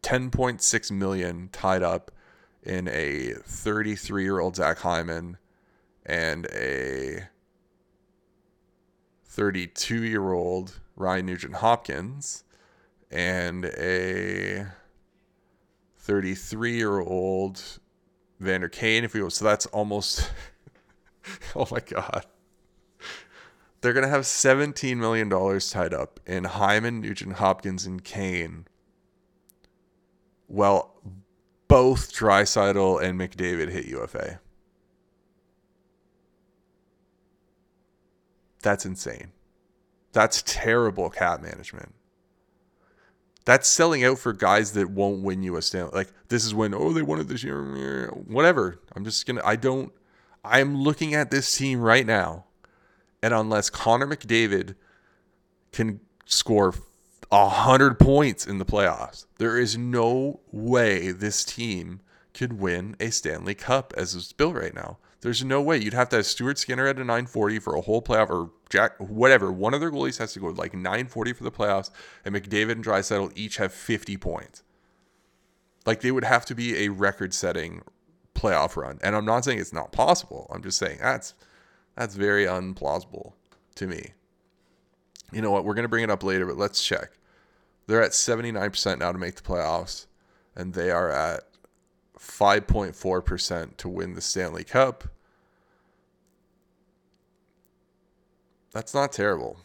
10.6 million tied up in a 33 year old Zach Hyman and a 32 year old Ryan Nugent Hopkins and a 33 year old Vander Kane. If we so that's almost, oh my God. They're to have $17 million tied up in Hyman, Nugent Hopkins, and Kane well, both Draisaitl and McDavid hit UFA. That's insane. That's terrible cap management. That's selling out for guys that won't win you a Stanley. Like this is when oh they wanted this year, whatever. I'm just gonna. I don't. I'm looking at this team right now, and unless Connor McDavid can score hundred points in the playoffs. There is no way this team could win a Stanley Cup as it's built right now. There's no way. You'd have to have Stuart Skinner at a 940 for a whole playoff or Jack whatever. One of their goalies has to go like 940 for the playoffs, and McDavid and Draisaitl each have 50 points. Like they would have to be a record-setting playoff run. And I'm not saying it's not possible. I'm just saying that's that's very unplausible to me. You know what? We're gonna bring it up later, but let's check. They're at 79% now to make the playoffs, and they are at 5.4% to win the Stanley Cup. That's not terrible.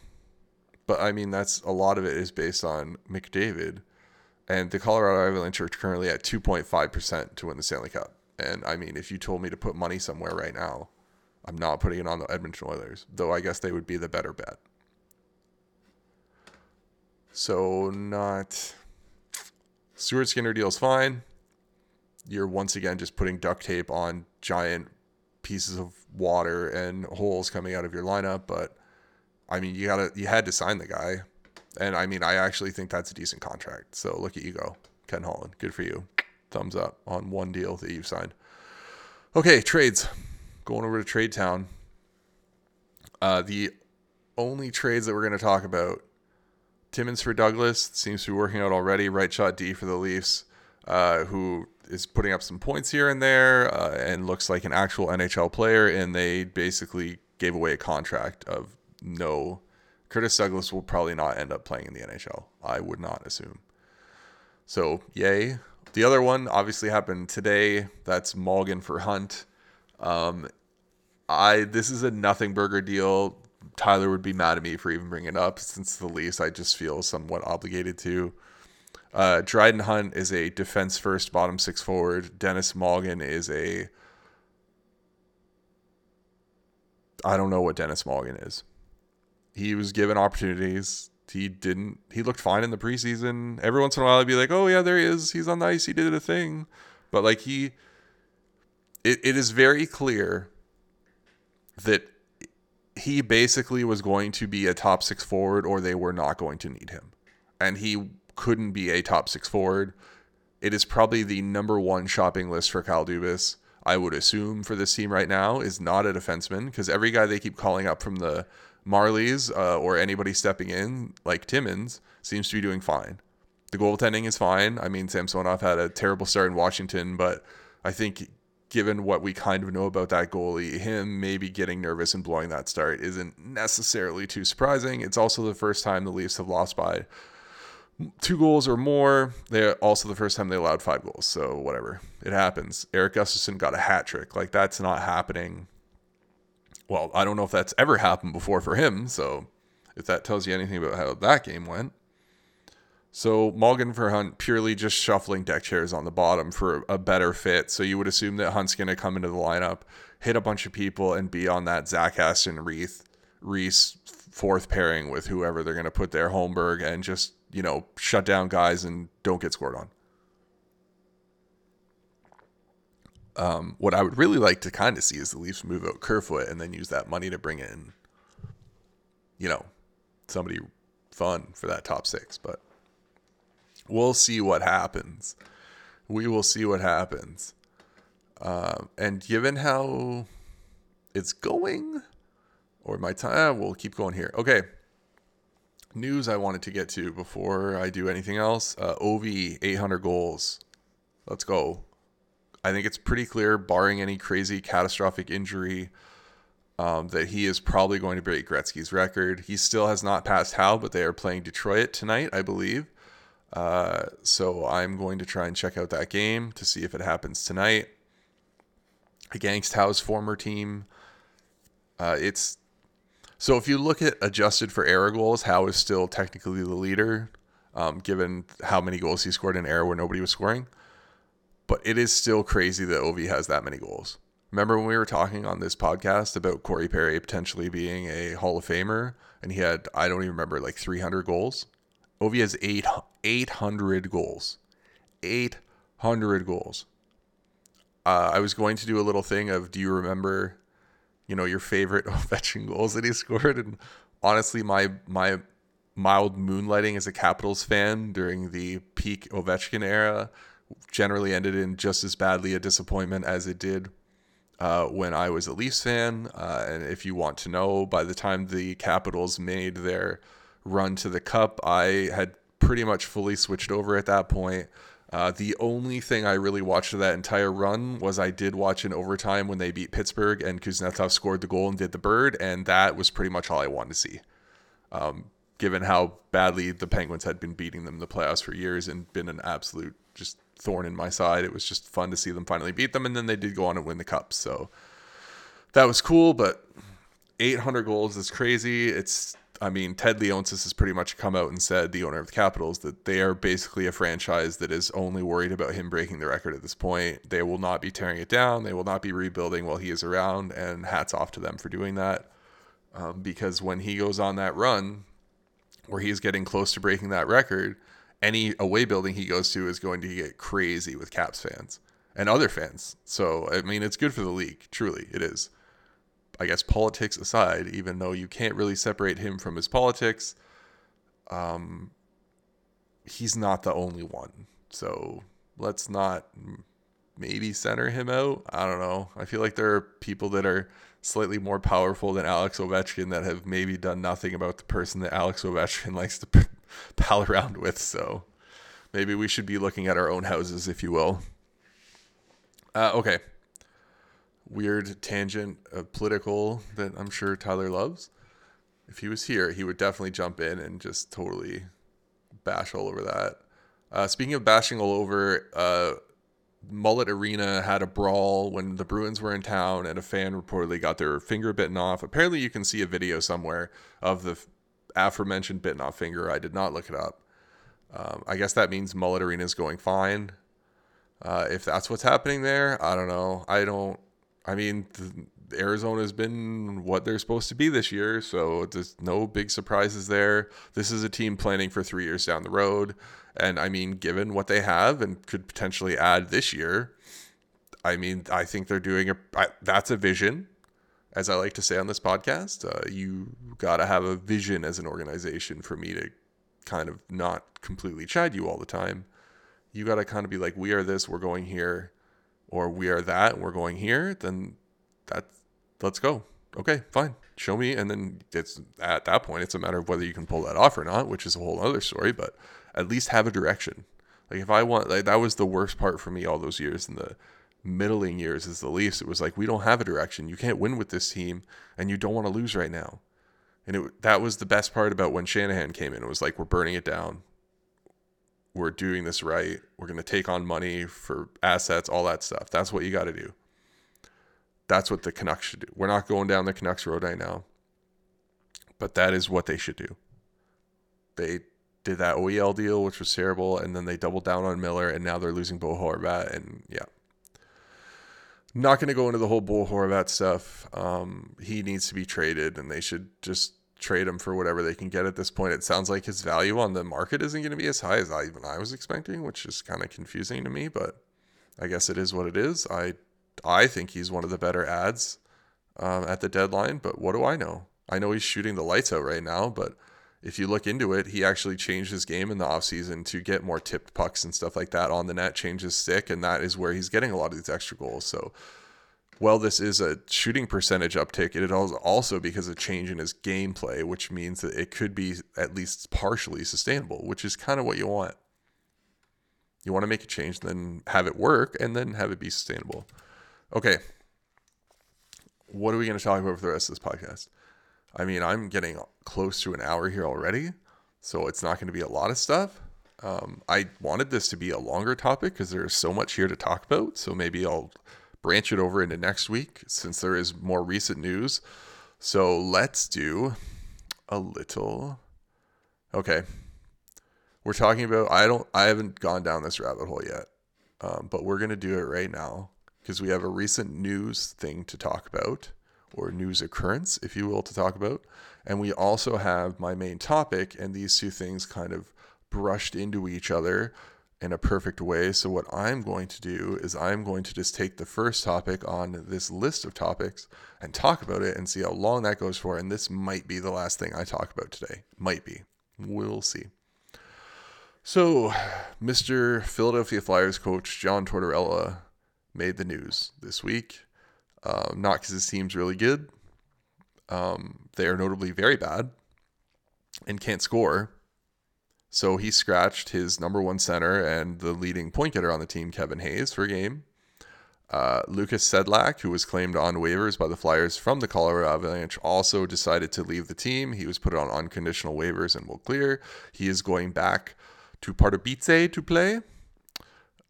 But I mean, that's a lot of it is based on McDavid. And the Colorado Avalanche are currently at 2.5% to win the Stanley Cup. And I mean, if you told me to put money somewhere right now, I'm not putting it on the Edmonton Oilers, though I guess they would be the better bet. So not Stuart Skinner deal's fine. You're once again just putting duct tape on giant pieces of water and holes coming out of your lineup, but I mean you gotta you had to sign the guy. And I mean I actually think that's a decent contract. So look at you go. Ken Holland. Good for you. Thumbs up on one deal that you've signed. Okay, trades. Going over to Trade Town. Uh, the only trades that we're going to talk about Timmins for Douglas seems to be working out already. Right shot D for the Leafs, uh, who is putting up some points here and there uh, and looks like an actual NHL player. And they basically gave away a contract of no. Curtis Douglas will probably not end up playing in the NHL. I would not assume. So, yay. The other one obviously happened today. That's Malgin for Hunt. Um, I this is a nothing burger deal. Tyler would be mad at me for even bringing it up since the least I just feel somewhat obligated to. Uh, Dryden Hunt is a defense first bottom six forward. Denis Malgin is a I don't know what Denis Malgin is. He was given opportunities. He didn't. He looked fine in the preseason. Every once in a while, I'd be like, "Oh yeah, there he is. He's on the ice. He did a thing." But like he, it, it is very clear that he basically was going to be a top six forward or they were not going to need him. And he couldn't be a top six forward. It is probably the number one shopping list for Kyle Dubas, I would assume, for this team right now, is not a defenseman because every guy they keep calling up from the Marlies uh, or anybody stepping in, like Timmins, seems to be doing fine. The goaltending is fine. I mean, Samsonov had a terrible start in Washington, but I think given what we kind of know about that goalie, him maybe getting nervous and blowing that start isn't necessarily too surprising. It's also the first time the Leafs have lost by two goals or more. They're also the first time they allowed five goals. So whatever, it happens. Erik Gustafsson got a hat trick. Like that's not happening. Well, I don't know if that's ever happened before for him. So if that tells you anything about how that game went. So Malgin for Hunt purely just shuffling deck chairs on the bottom for a better fit. So you would assume that Hunt's going to come into the lineup, hit a bunch of people, and be on that Zach Aston Reese Reese fourth pairing with whoever they're going to put there, Holmberg, and just you know shut down guys and don't get scored on. Um, what I would really like to kind of see is the Leafs move out Kerfoot and then use that money to bring in, you know, somebody fun for that top six, but we'll see what happens. We will see what happens. Uh, and given how it's going, or my time, we'll keep going here. Okay. News I wanted to get to before I do anything else. Uh, Ov 800 goals. Let's go. I think it's pretty clear, barring any crazy catastrophic injury, um, that he is probably going to break Gretzky's record. He still has not passed Howe, but they are playing Detroit tonight, I believe. Uh, so I'm going to try and check out that game to see if it happens tonight. Against Howe's former team, uh, it's so if you look at adjusted for error goals, Howe is still technically the leader, um, given how many goals he scored in error where nobody was scoring. But it is still crazy that Ovi has that many goals. Remember when we were talking on this podcast about Corey Perry potentially being a Hall of Famer, and he had I don't even remember like 300 goals. Ovi has eight 800 goals. 800 goals. Uh, I was going to do a little thing of do you remember, you know, your favorite Ovechkin goals that he scored? And honestly, my my mild moonlighting as a Capitals fan during the peak Ovechkin era generally ended in just as badly a disappointment as it did uh, when I was a Leafs fan. Uh, and if you want to know, by the time the Capitals made their run to the Cup, I had pretty much fully switched over at that point. Uh, the only thing I really watched of that entire run was I did watch in overtime when they beat Pittsburgh and Kuznetsov scored the goal and did the bird, and that was pretty much all I wanted to see. Um, given how badly the Penguins had been beating them in the playoffs for years and been an absolute just thorn in my side, it was just fun to see them finally beat them, and then they did go on and win the cup. So that was cool, but 800 goals is crazy. It's I mean, Ted Leonsis has pretty much come out and said, the owner of the Capitals, that they are basically a franchise that is only worried about him breaking the record at this point. They will not be tearing it down. They will not be rebuilding while he is around. And hats off to them for doing that. Um, because when he goes on that run where he's getting close to breaking that record, any away building he goes to is going to get crazy with Caps fans and other fans. So, I mean, it's good for the league. Truly, it is. I guess politics aside, even though you can't really separate him from his politics, um, he's not the only one. So let's not maybe center him out. I don't know. I feel like there are people that are slightly more powerful than Alex Ovechkin that have maybe done nothing about the person that Alex Ovechkin likes to pal around with. So maybe we should be looking at our own houses, if you will. Uh, okay weird tangent of political that I'm sure Tyler loves. If he was here, he would definitely jump in and just totally bash all over that. Uh, speaking of bashing all over, uh, Mullet Arena had a brawl when the Bruins were in town, and a fan reportedly got their finger bitten off. Apparently, you can see a video somewhere of the aforementioned bitten off finger. I did not look it up. Um, I guess that means Mullet Arena is going fine. Uh, if that's what's happening there, I don't know. I don't I mean, Arizona's been what they're supposed to be this year, so there's no big surprises there. This is a team planning for three years down the road. And I mean, given what they have and could potentially add this year, I mean, I think they're doing a that's a vision. As I like to say on this podcast, uh, you got to have a vision as an organization for me to kind of not completely chide you all the time. You got to kind of be like, we are this, we're going here or we are that we're going here, then that's let's go. Okay, fine. Show me. And then it's at that point, it's a matter of whether you can pull that off or not, which is a whole other story, but at least have a direction. Like if I want, like that was the worst part for me all those years in the middling years as the Leafs. It was like, we don't have a direction. You can't win with this team and you don't want to lose right now. And it, that was the best part about when Shanahan came in. It was like, we're burning it down we're doing this right. We're going to take on money for assets, all that stuff. That's what you got to do. That's what the Canucks should do. We're not going down the Canucks road right now, but that is what they should do. They did that OEL deal, which was terrible, and then they doubled down on Miller, and now they're losing Bo Horvat, and yeah. Not going to go into the whole Bo Horvat stuff. Um, he needs to be traded, and they should just trade him for whatever they can get at this point. It sounds like his value on the market isn't going to be as high as I even I was expecting, which is kind of confusing to me, but I guess it is what it is. I I think he's one of the better ads um, at the deadline, but what do I know? I know he's shooting the lights out right now, but if you look into it, he actually changed his game in the offseason to get more tipped pucks and stuff like that on the net, change his stick, and that is where he's getting a lot of these extra goals. So well, this is a shooting percentage uptick, it is also because of change in his gameplay, which means that it could be at least partially sustainable, which is kind of what you want. You want to make a change, then have it work, and then have it be sustainable. Okay. What are we going to talk about for the rest of this podcast? I mean, I'm getting close to an hour here already, so it's not going to be a lot of stuff. Um, I wanted this to be a longer topic because there's so much here to talk about. So maybe I'll branch it over into next week since there is more recent news. So let's do a little. Okay. We're talking about, I don't, I haven't gone down this rabbit hole yet, um, but we're going to do it right now because we have a recent news thing to talk about or news occurrence, if you will, to talk about. And we also have my main topic, and these two things kind of brushed into each other in a perfect way. So, what I'm going to do is I'm going to just take the first topic on this list of topics and talk about it and see how long that goes for. And this might be the last thing I talk about today. Might be. We'll see. So, Mr. Philadelphia Flyers coach John Tortorella made the news this week. Um, not because his team's really good. Um, they are notably very bad and can't score. So he scratched his number one center and the leading point getter on the team, Kevin Hayes, for a game. Uh, Lukas Sedlak, who was claimed on waivers by the Flyers from the Colorado Avalanche, also decided to leave the team. He was put on unconditional waivers and will clear. He is going back to Pardubice to play.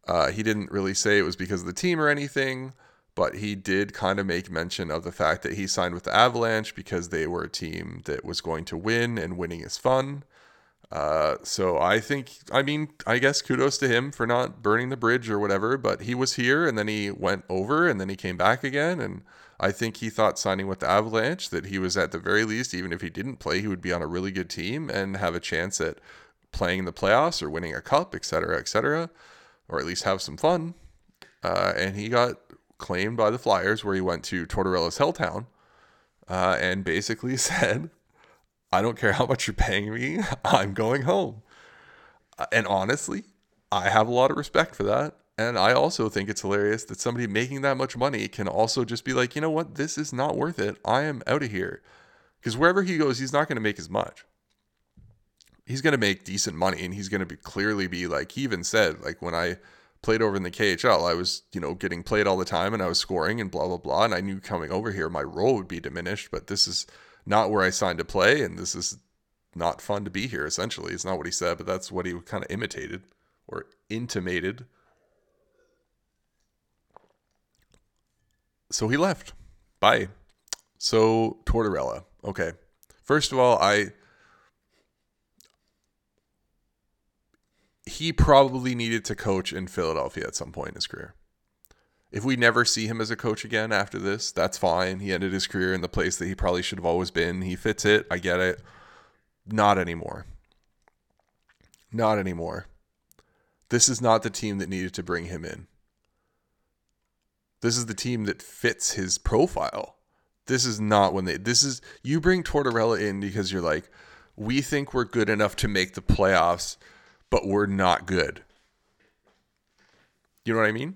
Uh, he didn't really say it was because of the team or anything, but he did kind of make mention of the fact that he signed with the Avalanche because they were a team that was going to win and winning is fun. Uh, so I think, I mean, I guess kudos to him for not burning the bridge or whatever, but he was here and then he went over and then he came back again. And I think he thought signing with the Avalanche that he was at the very least, even if he didn't play, he would be on a really good team and have a chance at playing in the playoffs or winning a cup, et cetera, et cetera, or at least have some fun. Uh, and he got claimed by the Flyers where he went to Tortorella's Helltown uh, and basically said, I don't care how much you're paying me, I'm going home. Uh, and honestly, I have a lot of respect for that. And I also think it's hilarious that somebody making that much money can also just be like, you know what, this is not worth it. I am out of here. Because wherever he goes, he's not going to make as much. He's going to make decent money and he's going to be clearly be like, he even said, like, when I played over in the KHL, I was, you know, getting played all the time and I was scoring and blah, blah, blah. And I knew coming over here, my role would be diminished, but this is not where I signed to play. And this is not fun to be here, essentially. It's not what he said, but that's what he kind of imitated or intimated. So he left. Bye. So Tortorella. Okay. First of all, I he probably needed to coach in Philadelphia at some point in his career. If we never see him as a coach again after this, that's fine. He ended his career in the place that he probably should have always been. He fits it. I get it. Not anymore. Not anymore. This is not the team that needed to bring him in. This is the team that fits his profile. This is not when they this is you bring Tortorella in because you're like, we think we're good enough to make the playoffs but we're not good. You know what I mean?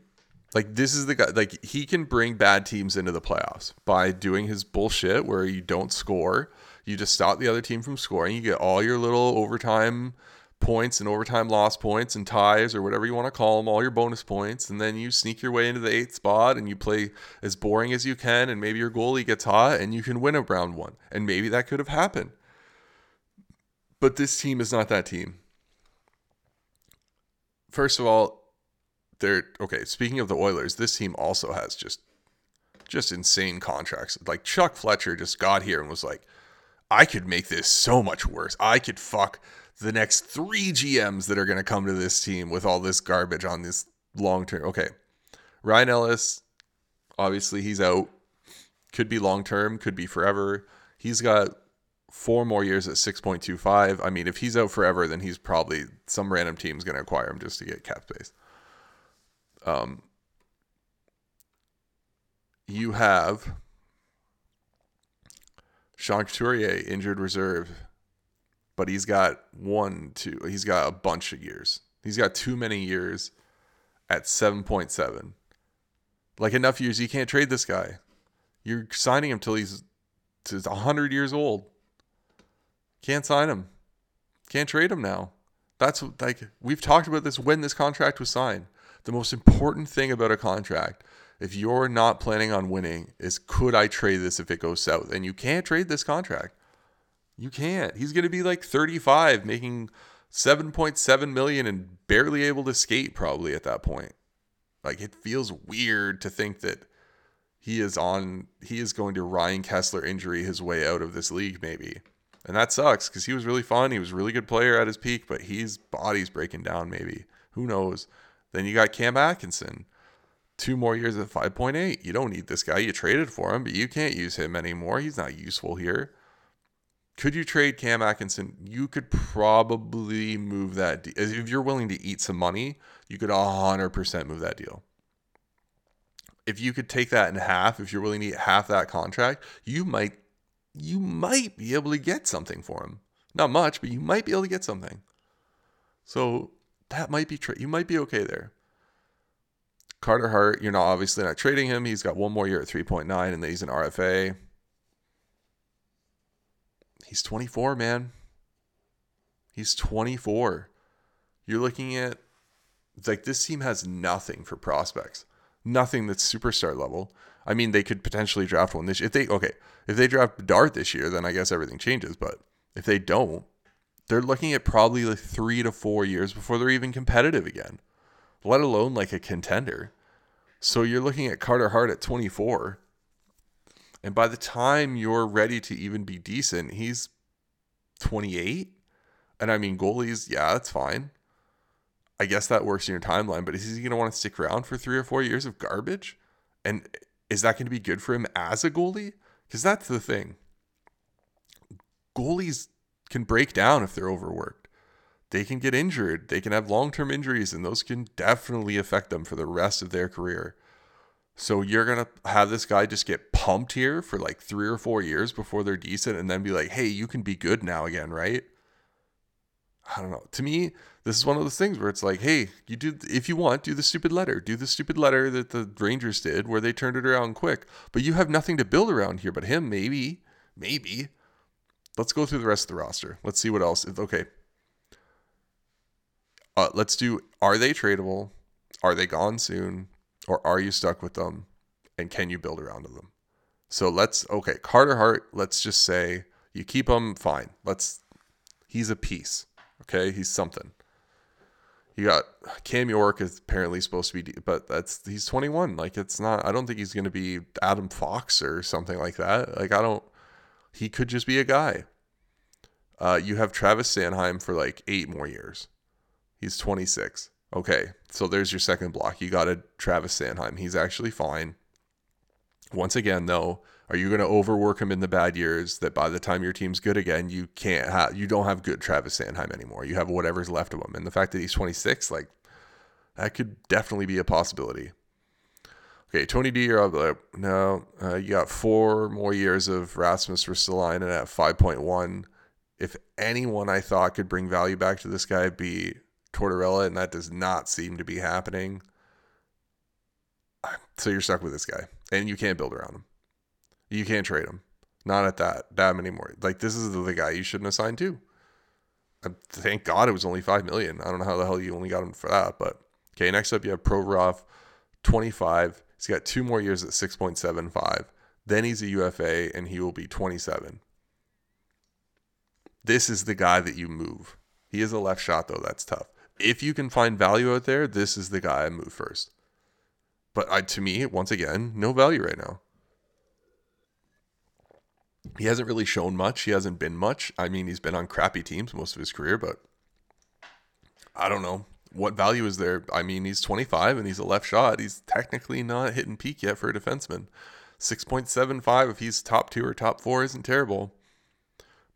Like this is the guy like he can bring bad teams into the playoffs by doing his bullshit where you don't score, you just stop the other team from scoring, you get all your little overtime points and overtime loss points and ties or whatever you want to call them, all your bonus points, and then you sneak your way into the eighth spot and you play as boring as you can, and maybe your goalie gets hot and you can win a round one. And maybe that could have happened. But this team is not that team first of all, they're okay. Speaking of the Oilers, this team also has just just insane contracts. Like Chuck Fletcher just got here and was like, I could make this so much worse. I could fuck the next three GMs that are going to come to this team with all this garbage on this long term. Okay. Ryan Ellis, obviously, he's out. Could be long term, could be forever. He's got four more years at 6.25. I mean, if he's out forever, then he's probably some random team's going to acquire him just to get cap space. Um, you have Sean Couturier, injured reserve, but he's got one, two, he's got a bunch of years. He's got too many years at 7.7. Like enough years, you can't trade this guy. You're signing him till he's to 100 years old. Can't sign him. Can't trade him now. That's like we've talked about this when this contract was signed. The most important thing about a contract, if you're not planning on winning, is could I trade this if it goes south? And you can't trade this contract. You can't. He's going to be like 35, making 7.7 million and barely able to skate probably at that point. Like it feels weird to think that he is on he is going to Ryan Kesler injury his way out of this league maybe. And that sucks because he was really fun. He was a really good player at his peak, but his body's breaking down maybe. Who knows? Then you got Cam Atkinson. Two more years at 5.8. You don't need this guy. You traded for him, but you can't use him anymore. He's not useful here. Could you trade Cam Atkinson? You could probably move that. De- if you're willing to eat some money, you could 100% move that deal. If you could take that in half, if you're willing to eat half that contract, you might you might be able to get something for him. Not much, but you might be able to get something. So that might be tra- you might be okay there. Carter Hart, you're not obviously not trading him. He's got one more year at 3.9 and then he's an RFA. He's 24, man. He's 24. You're looking at like this team has nothing for prospects. Nothing that's superstar level. I mean, they could potentially draft one this. If they okay, if they draft Bedard this year, then I guess everything changes. But if they don't, they're looking at probably like three to four years before they're even competitive again, let alone like a contender. So you're looking at Carter Hart at 24. And by the time you're ready to even be decent, he's 28. And I mean, goalies, yeah, that's fine. I guess that works in your timeline, but is he going to want to stick around for three or four years of garbage? And is that going to be good for him as a goalie? Because that's the thing. Goalies can break down if they're overworked. They can get injured. They can have long term injuries, and those can definitely affect them for the rest of their career. So you're going to have this guy just get pumped here for like three or four years before they're decent and then be like, hey, you can be good now again, right? I don't know. To me, this is one of those things where it's like, hey, you do if you want, do the stupid letter, do the stupid letter that the Rangers did, where they turned it around quick. But you have nothing to build around here. But him, maybe, maybe. Let's go through the rest of the roster. Let's see what else. Okay. Uh, let's do. Are they tradable? Are they gone soon? Or are you stuck with them? And can you build around them? So let's okay, Carter Hart. Let's just say you keep him fine. Let's. He's a piece. Okay, he's something. You got Cam York is apparently supposed to be, but that's he's 21. Like it's not. I don't think he's going to be Adam Fox or something like that. Like I don't. He could just be a guy. Uh, you have Travis Sanheim for like eight more years. He's 26. Okay, so there's your second block. You got a Travis Sanheim. He's actually fine. Once again, though, are you going to overwork him in the bad years that by the time your team's good again, you can't have you don't have good Travis Sanheim anymore. You have whatever's left of him. And the fact that he's 26, like that could definitely be a possibility. Okay, Tony D, you're like, no, uh, you got four more years of Rasmus Ristolainen at 5.1. If anyone I thought could bring value back to this guy, be Tortorella, and that does not seem to be happening. So you're stuck with this guy, and you can't build around him. You can't trade him. Not at that that anymore. Like this is the guy you shouldn't have signed to. Thank God it was only five million. I don't know how the hell you only got him for that, but okay. Next up, you have Provorov, twenty five. He's got two more years at six point seven five. Then he's a UFA, and he will be twenty seven. This is the guy that you move. He is a left shot though. That's tough if you can find value out there, this is the guy I move first. But I, to me, once again, no value right now. He hasn't really shown much. He hasn't been much. I mean, he's been on crappy teams most of his career, but I don't know. What value is there? I mean, he's 25 and he's a left shot. He's technically not hitting peak yet for a defenseman. 6.75 if he's top two or top four isn't terrible.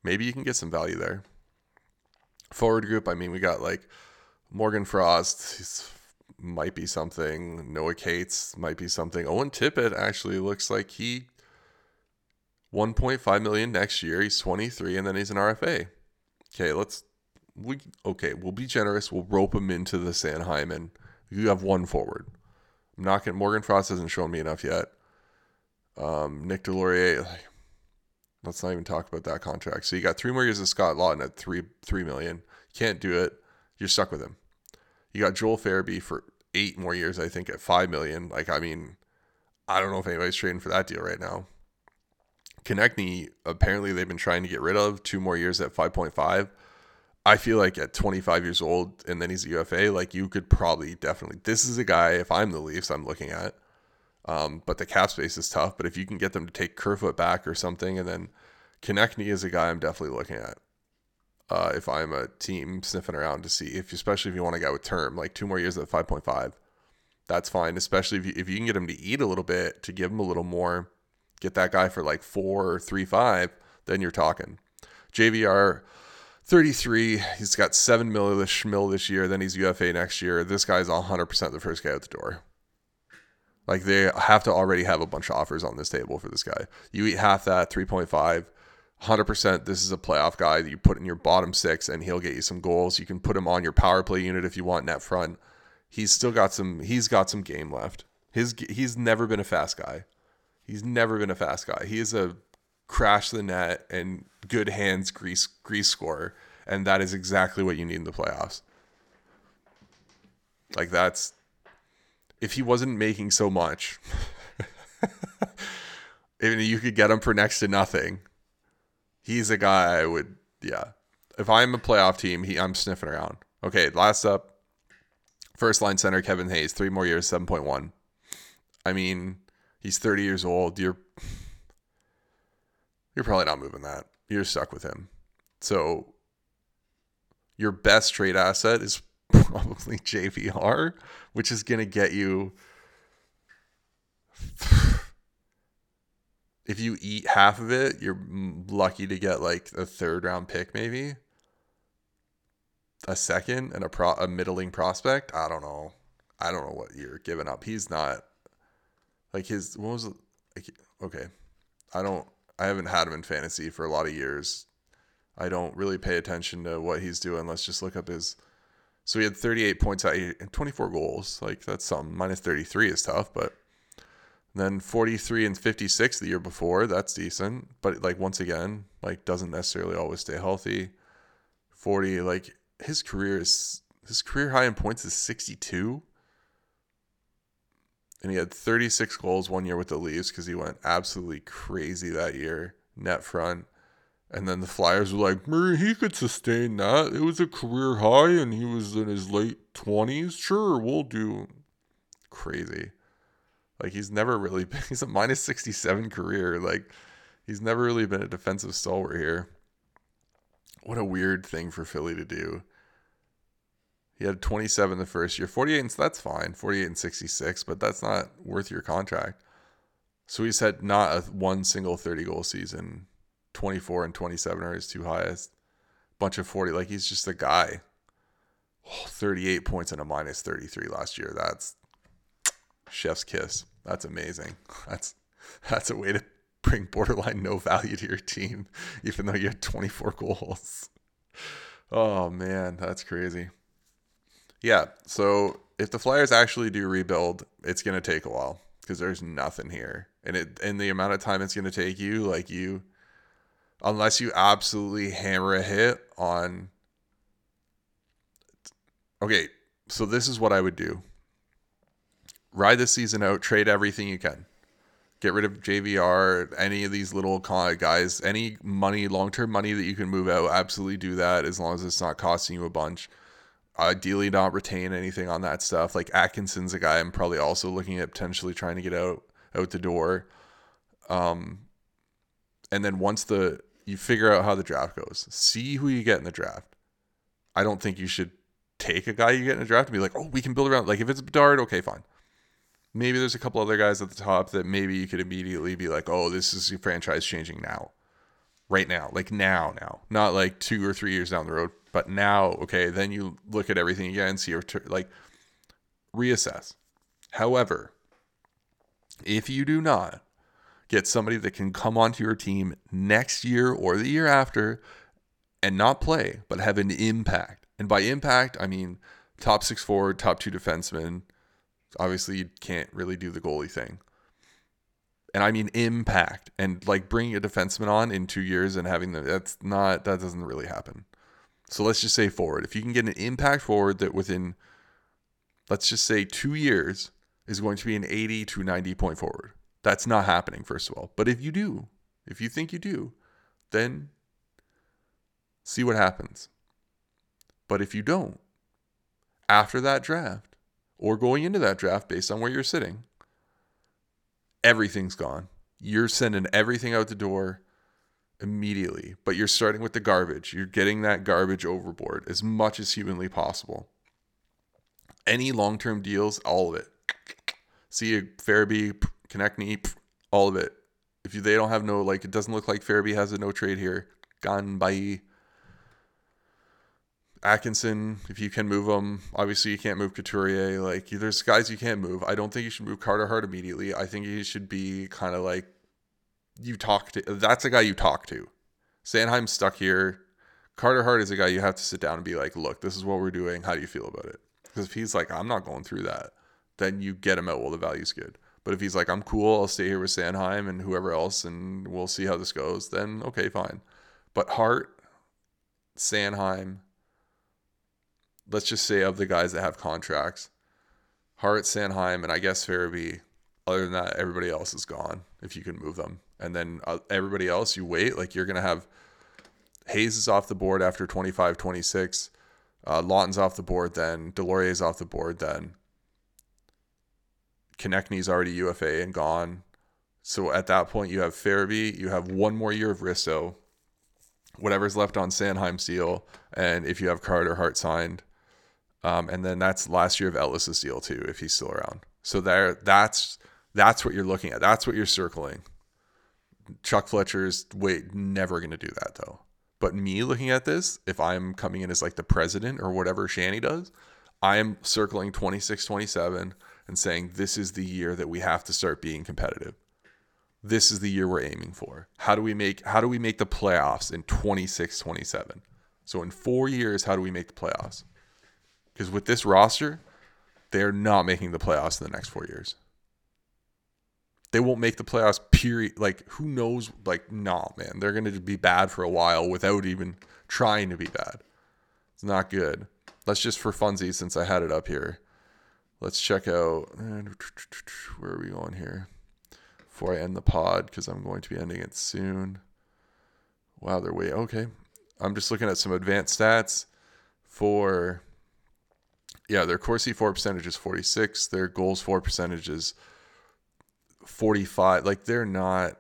Maybe you can get some value there. Forward group, I mean, we got like Morgan Frost might be something. Noah Cates might be something. Owen Tippett actually looks like he 1.5 million next year. He's 23 and then he's an RFA. Okay, let's we okay, we'll be generous. We'll rope him into the Sanheim and you have one forward. I'm not getting Morgan Frost hasn't shown me enough yet. Um, Nick Deslauriers, let's not even talk about that contract. So you got three more years of Scott Laughton at three three million. Can't do it. You're stuck with him. You got Joel Farabee for eight more years, I think, at five million. Like, I mean, I don't know if anybody's trading for that deal right now. Konecny, apparently they've been trying to get rid of two more years at 5.5. I feel like at 25 years old and then he's a UFA, like you could probably definitely. This is a guy, if I'm the Leafs, I'm looking at. Um, but the cap space is tough. But if you can get them to take Kerfoot back or something, and then Konecny is a guy I'm definitely looking at uh, if I'm a team sniffing around to see if, especially if you want to go with term, like two more years at 5.5, that's fine. Especially if you, if you can get him to eat a little bit to give him a little more, get that guy for like four or three five, then you're talking. JVR 33, he's got seven mil this this year, then he's UFA next year. This guy's 100% the first guy out the door. Like they have to already have a bunch of offers on this table for this guy. You eat half that, 3.5 100% this is a playoff guy that you put in your bottom six and he'll get you some goals. You can put him on your power play unit if you want net front. He's still got some he's got some game left. His he's never been a fast guy. He's never been a fast guy. He is a crash the net and good hands grease grease scorer and that is exactly what you need in the playoffs. Like that's if he wasn't making so much even you could get him for next to nothing he's a guy I would, yeah. If I'm a playoff team, he I'm sniffing around. Okay, last up, first line center Kevin Hayes, three more years, seven point one. I mean, he's 30 years old. You're you're probably not moving that. You're stuck with him. So your best trade asset is probably JVR, which is going to get you if you eat half of it, you're lucky to get like a third round pick maybe. A second and a pro a middling prospect. I don't know. I don't know what you're giving up. He's not like his what was? Like, okay. I don't I haven't had him in fantasy for a lot of years. I don't really pay attention to what he's doing. Let's just look up his. So he had 38 points out and 24 goals. Like that's something. Minus 33 is tough, but then 43 and 56 the year before. That's decent, but like once again, like doesn't necessarily always stay healthy. 40 like his career is his career high in points is 62 and he had 36 goals one year with the Leafs because he went absolutely crazy that year, net front. And then the Flyers were like, he could sustain that. It was a career high and he was in his late 20s. Sure, we'll do. Crazy. Like, he's never really been, he's a minus 67 career. Like, he's never really been a defensive stalwart here. What a weird thing for Philly to do. He had 27 the first year, 48, and that's fine, 48 and 66, but that's not worth your contract. So he's had not a one single 30 goal season. 24 and 27 are his two highest. Bunch of 40. Like he's just a guy. Oh, 38 points and a minus 33 last year. That's chef's kiss. That's amazing. That's that's a way to bring borderline no value to your team, even though you had 24 goals. Oh man, that's crazy. Yeah. So if the Flyers actually do rebuild, it's to take a while because there's nothing here. And it and the amount of time it's to take you, like you, unless you absolutely hammer a hit on. Okay, so this is what I would do. Ride this season out, trade everything you can. Get rid of JVR, any of these little guys, any money, long term money that you can move out, absolutely do that as long as it's not costing you a bunch ideally not retain anything on that stuff. Like Atkinson's a guy I'm probably also looking at potentially trying to get out out the door. Um, and then once the you figure out how the draft goes, see who you get in the draft. I don't think you should take a guy you get in the draft and be like, oh, we can build around. Like if it's Bedard, okay, fine. Maybe there's a couple other guys at the top that maybe you could immediately be like, oh, this is franchise changing now, right now, like now, now, not like two or three years down the road but now, okay, then you look at everything again, see your like reassess. However, if you do not get somebody that can come onto your team next year or the year after and not play, but have an impact. And by impact, I mean top six forward, top two defenseman. Obviously, you can't really do the goalie thing. And I mean impact and like bringing a defenseman on in two years and having the that's not that doesn't really happen. So let's just say forward. If you can get an impact forward that within, let's just say two years, is going to be an 80 to 90 point forward. That's not happening, first of all. But if you do, if you think you do, then see what happens. But if you don't, after that draft, or going into that draft based on where you're sitting, everything's gone. You're sending everything out the door immediately, but you're starting with the garbage. You're getting that garbage overboard as much as humanly possible. Any long term deals, all of it. See a Farabee, all of it. If they don't have no, like, it doesn't look like Farabee has a no trade here. Gone by Atkinson, if you can move them, obviously you can't move Couturier. Like, there's guys you can't move. I don't think you should move Carter Hart immediately. I think he should be kind of like you talk to. That's a guy you talk to. Sanheim's stuck here. Carter Hart is a guy you have to sit down and be like, look, this is what we're doing. How do you feel about it? Because if he's like, I'm not going through that, then you get him out while the value's good. But if he's like, I'm cool, I'll stay here with Sanheim and whoever else, and we'll see how this goes, then okay, fine. But Hart, Sanheim, let's just say of the guys that have contracts, Hart, Sanheim, and I guess Farabee, other than that, everybody else is gone if you can move them. And then uh, everybody else you wait like you're gonna have Hayes is off the board after 25 26 uh, Laughton's off the board then. Deslauriers's off the board then. Konecny's already UFA and gone. So at that point, you have Farabee, you have one more year of Risto, whatever's left on Sanheim's deal, and if you have Carter Hart signed, um, and then that's last year of Ellis's deal too, if he's still around. So there, that's that's what you're looking at. That's what you're circling. Chuck Fletcher's wait never going to do that though. But me looking at this, if I'm coming in as like the president or whatever Shanny does, I am circling 26 27 and saying this is the year that we have to start being competitive. This is the year we're aiming for. How do we make how do we make the playoffs in 26 27? So in 4 years how do we make the playoffs? Cuz with this roster, they're not making the playoffs in the next 4 years. They won't make the playoffs period like who knows like nah man, they're going to be bad for a while without even trying to be bad. It's not good. Let's just for funsies since I had it up here. Let's check out where are we going here? Before I end the pod because I'm going to be ending it soon. Wow, they're way okay. I'm just looking at some advanced stats for yeah, their Corsi for percentage is 46, their goals for percentage is 45. Like they're not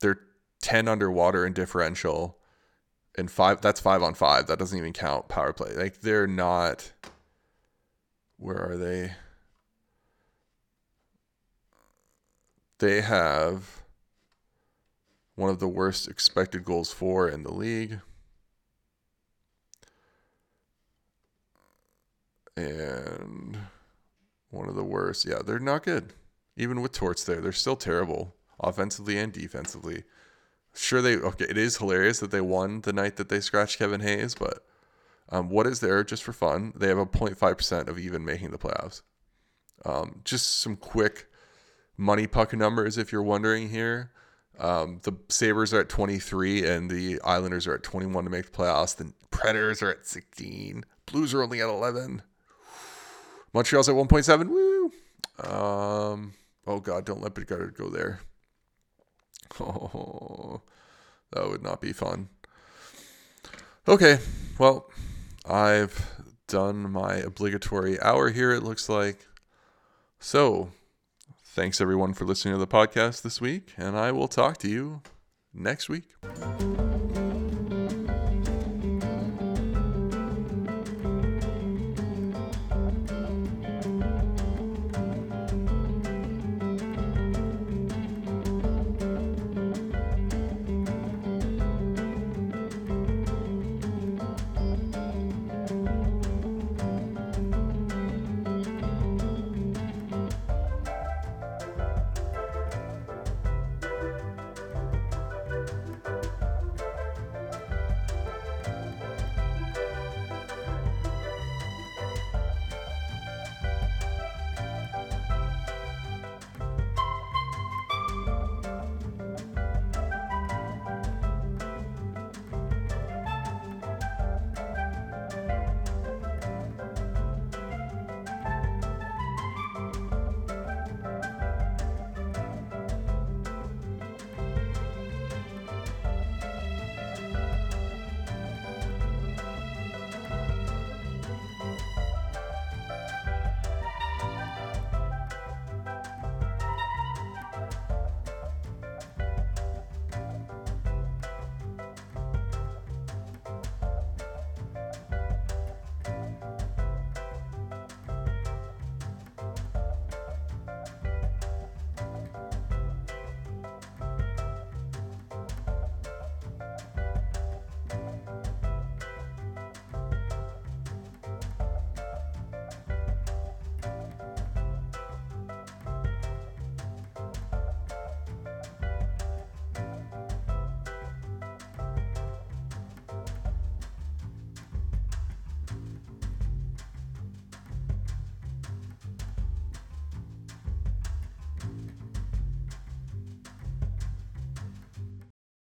they're 10 underwater in differential and five that's five on five. That doesn't even count power play. Like they're not where are they? They have one of the worst expected goals for in the league. And one of the worst. Yeah, they're not good. Even with Torts there, they're still terrible offensively and defensively. Sure, they okay. It is hilarious that they won the night that they scratched Kevin Hayes, but um, what is there just for fun? They have a 0.5 percent of even making the playoffs. Um, just some quick money puck numbers, if you're wondering here. Um, the Sabres are at 23 and the Islanders are at 21 to make the playoffs. The Predators are at 16. Blues are only at 11. Montreal's at 1.7. Woo! Um, oh, God, don't let Bedard go there. Oh, that would not be fun. Okay, well, I've done my obligatory hour here, it looks like. So, thanks everyone for listening to the podcast this week, and I will talk to you next week.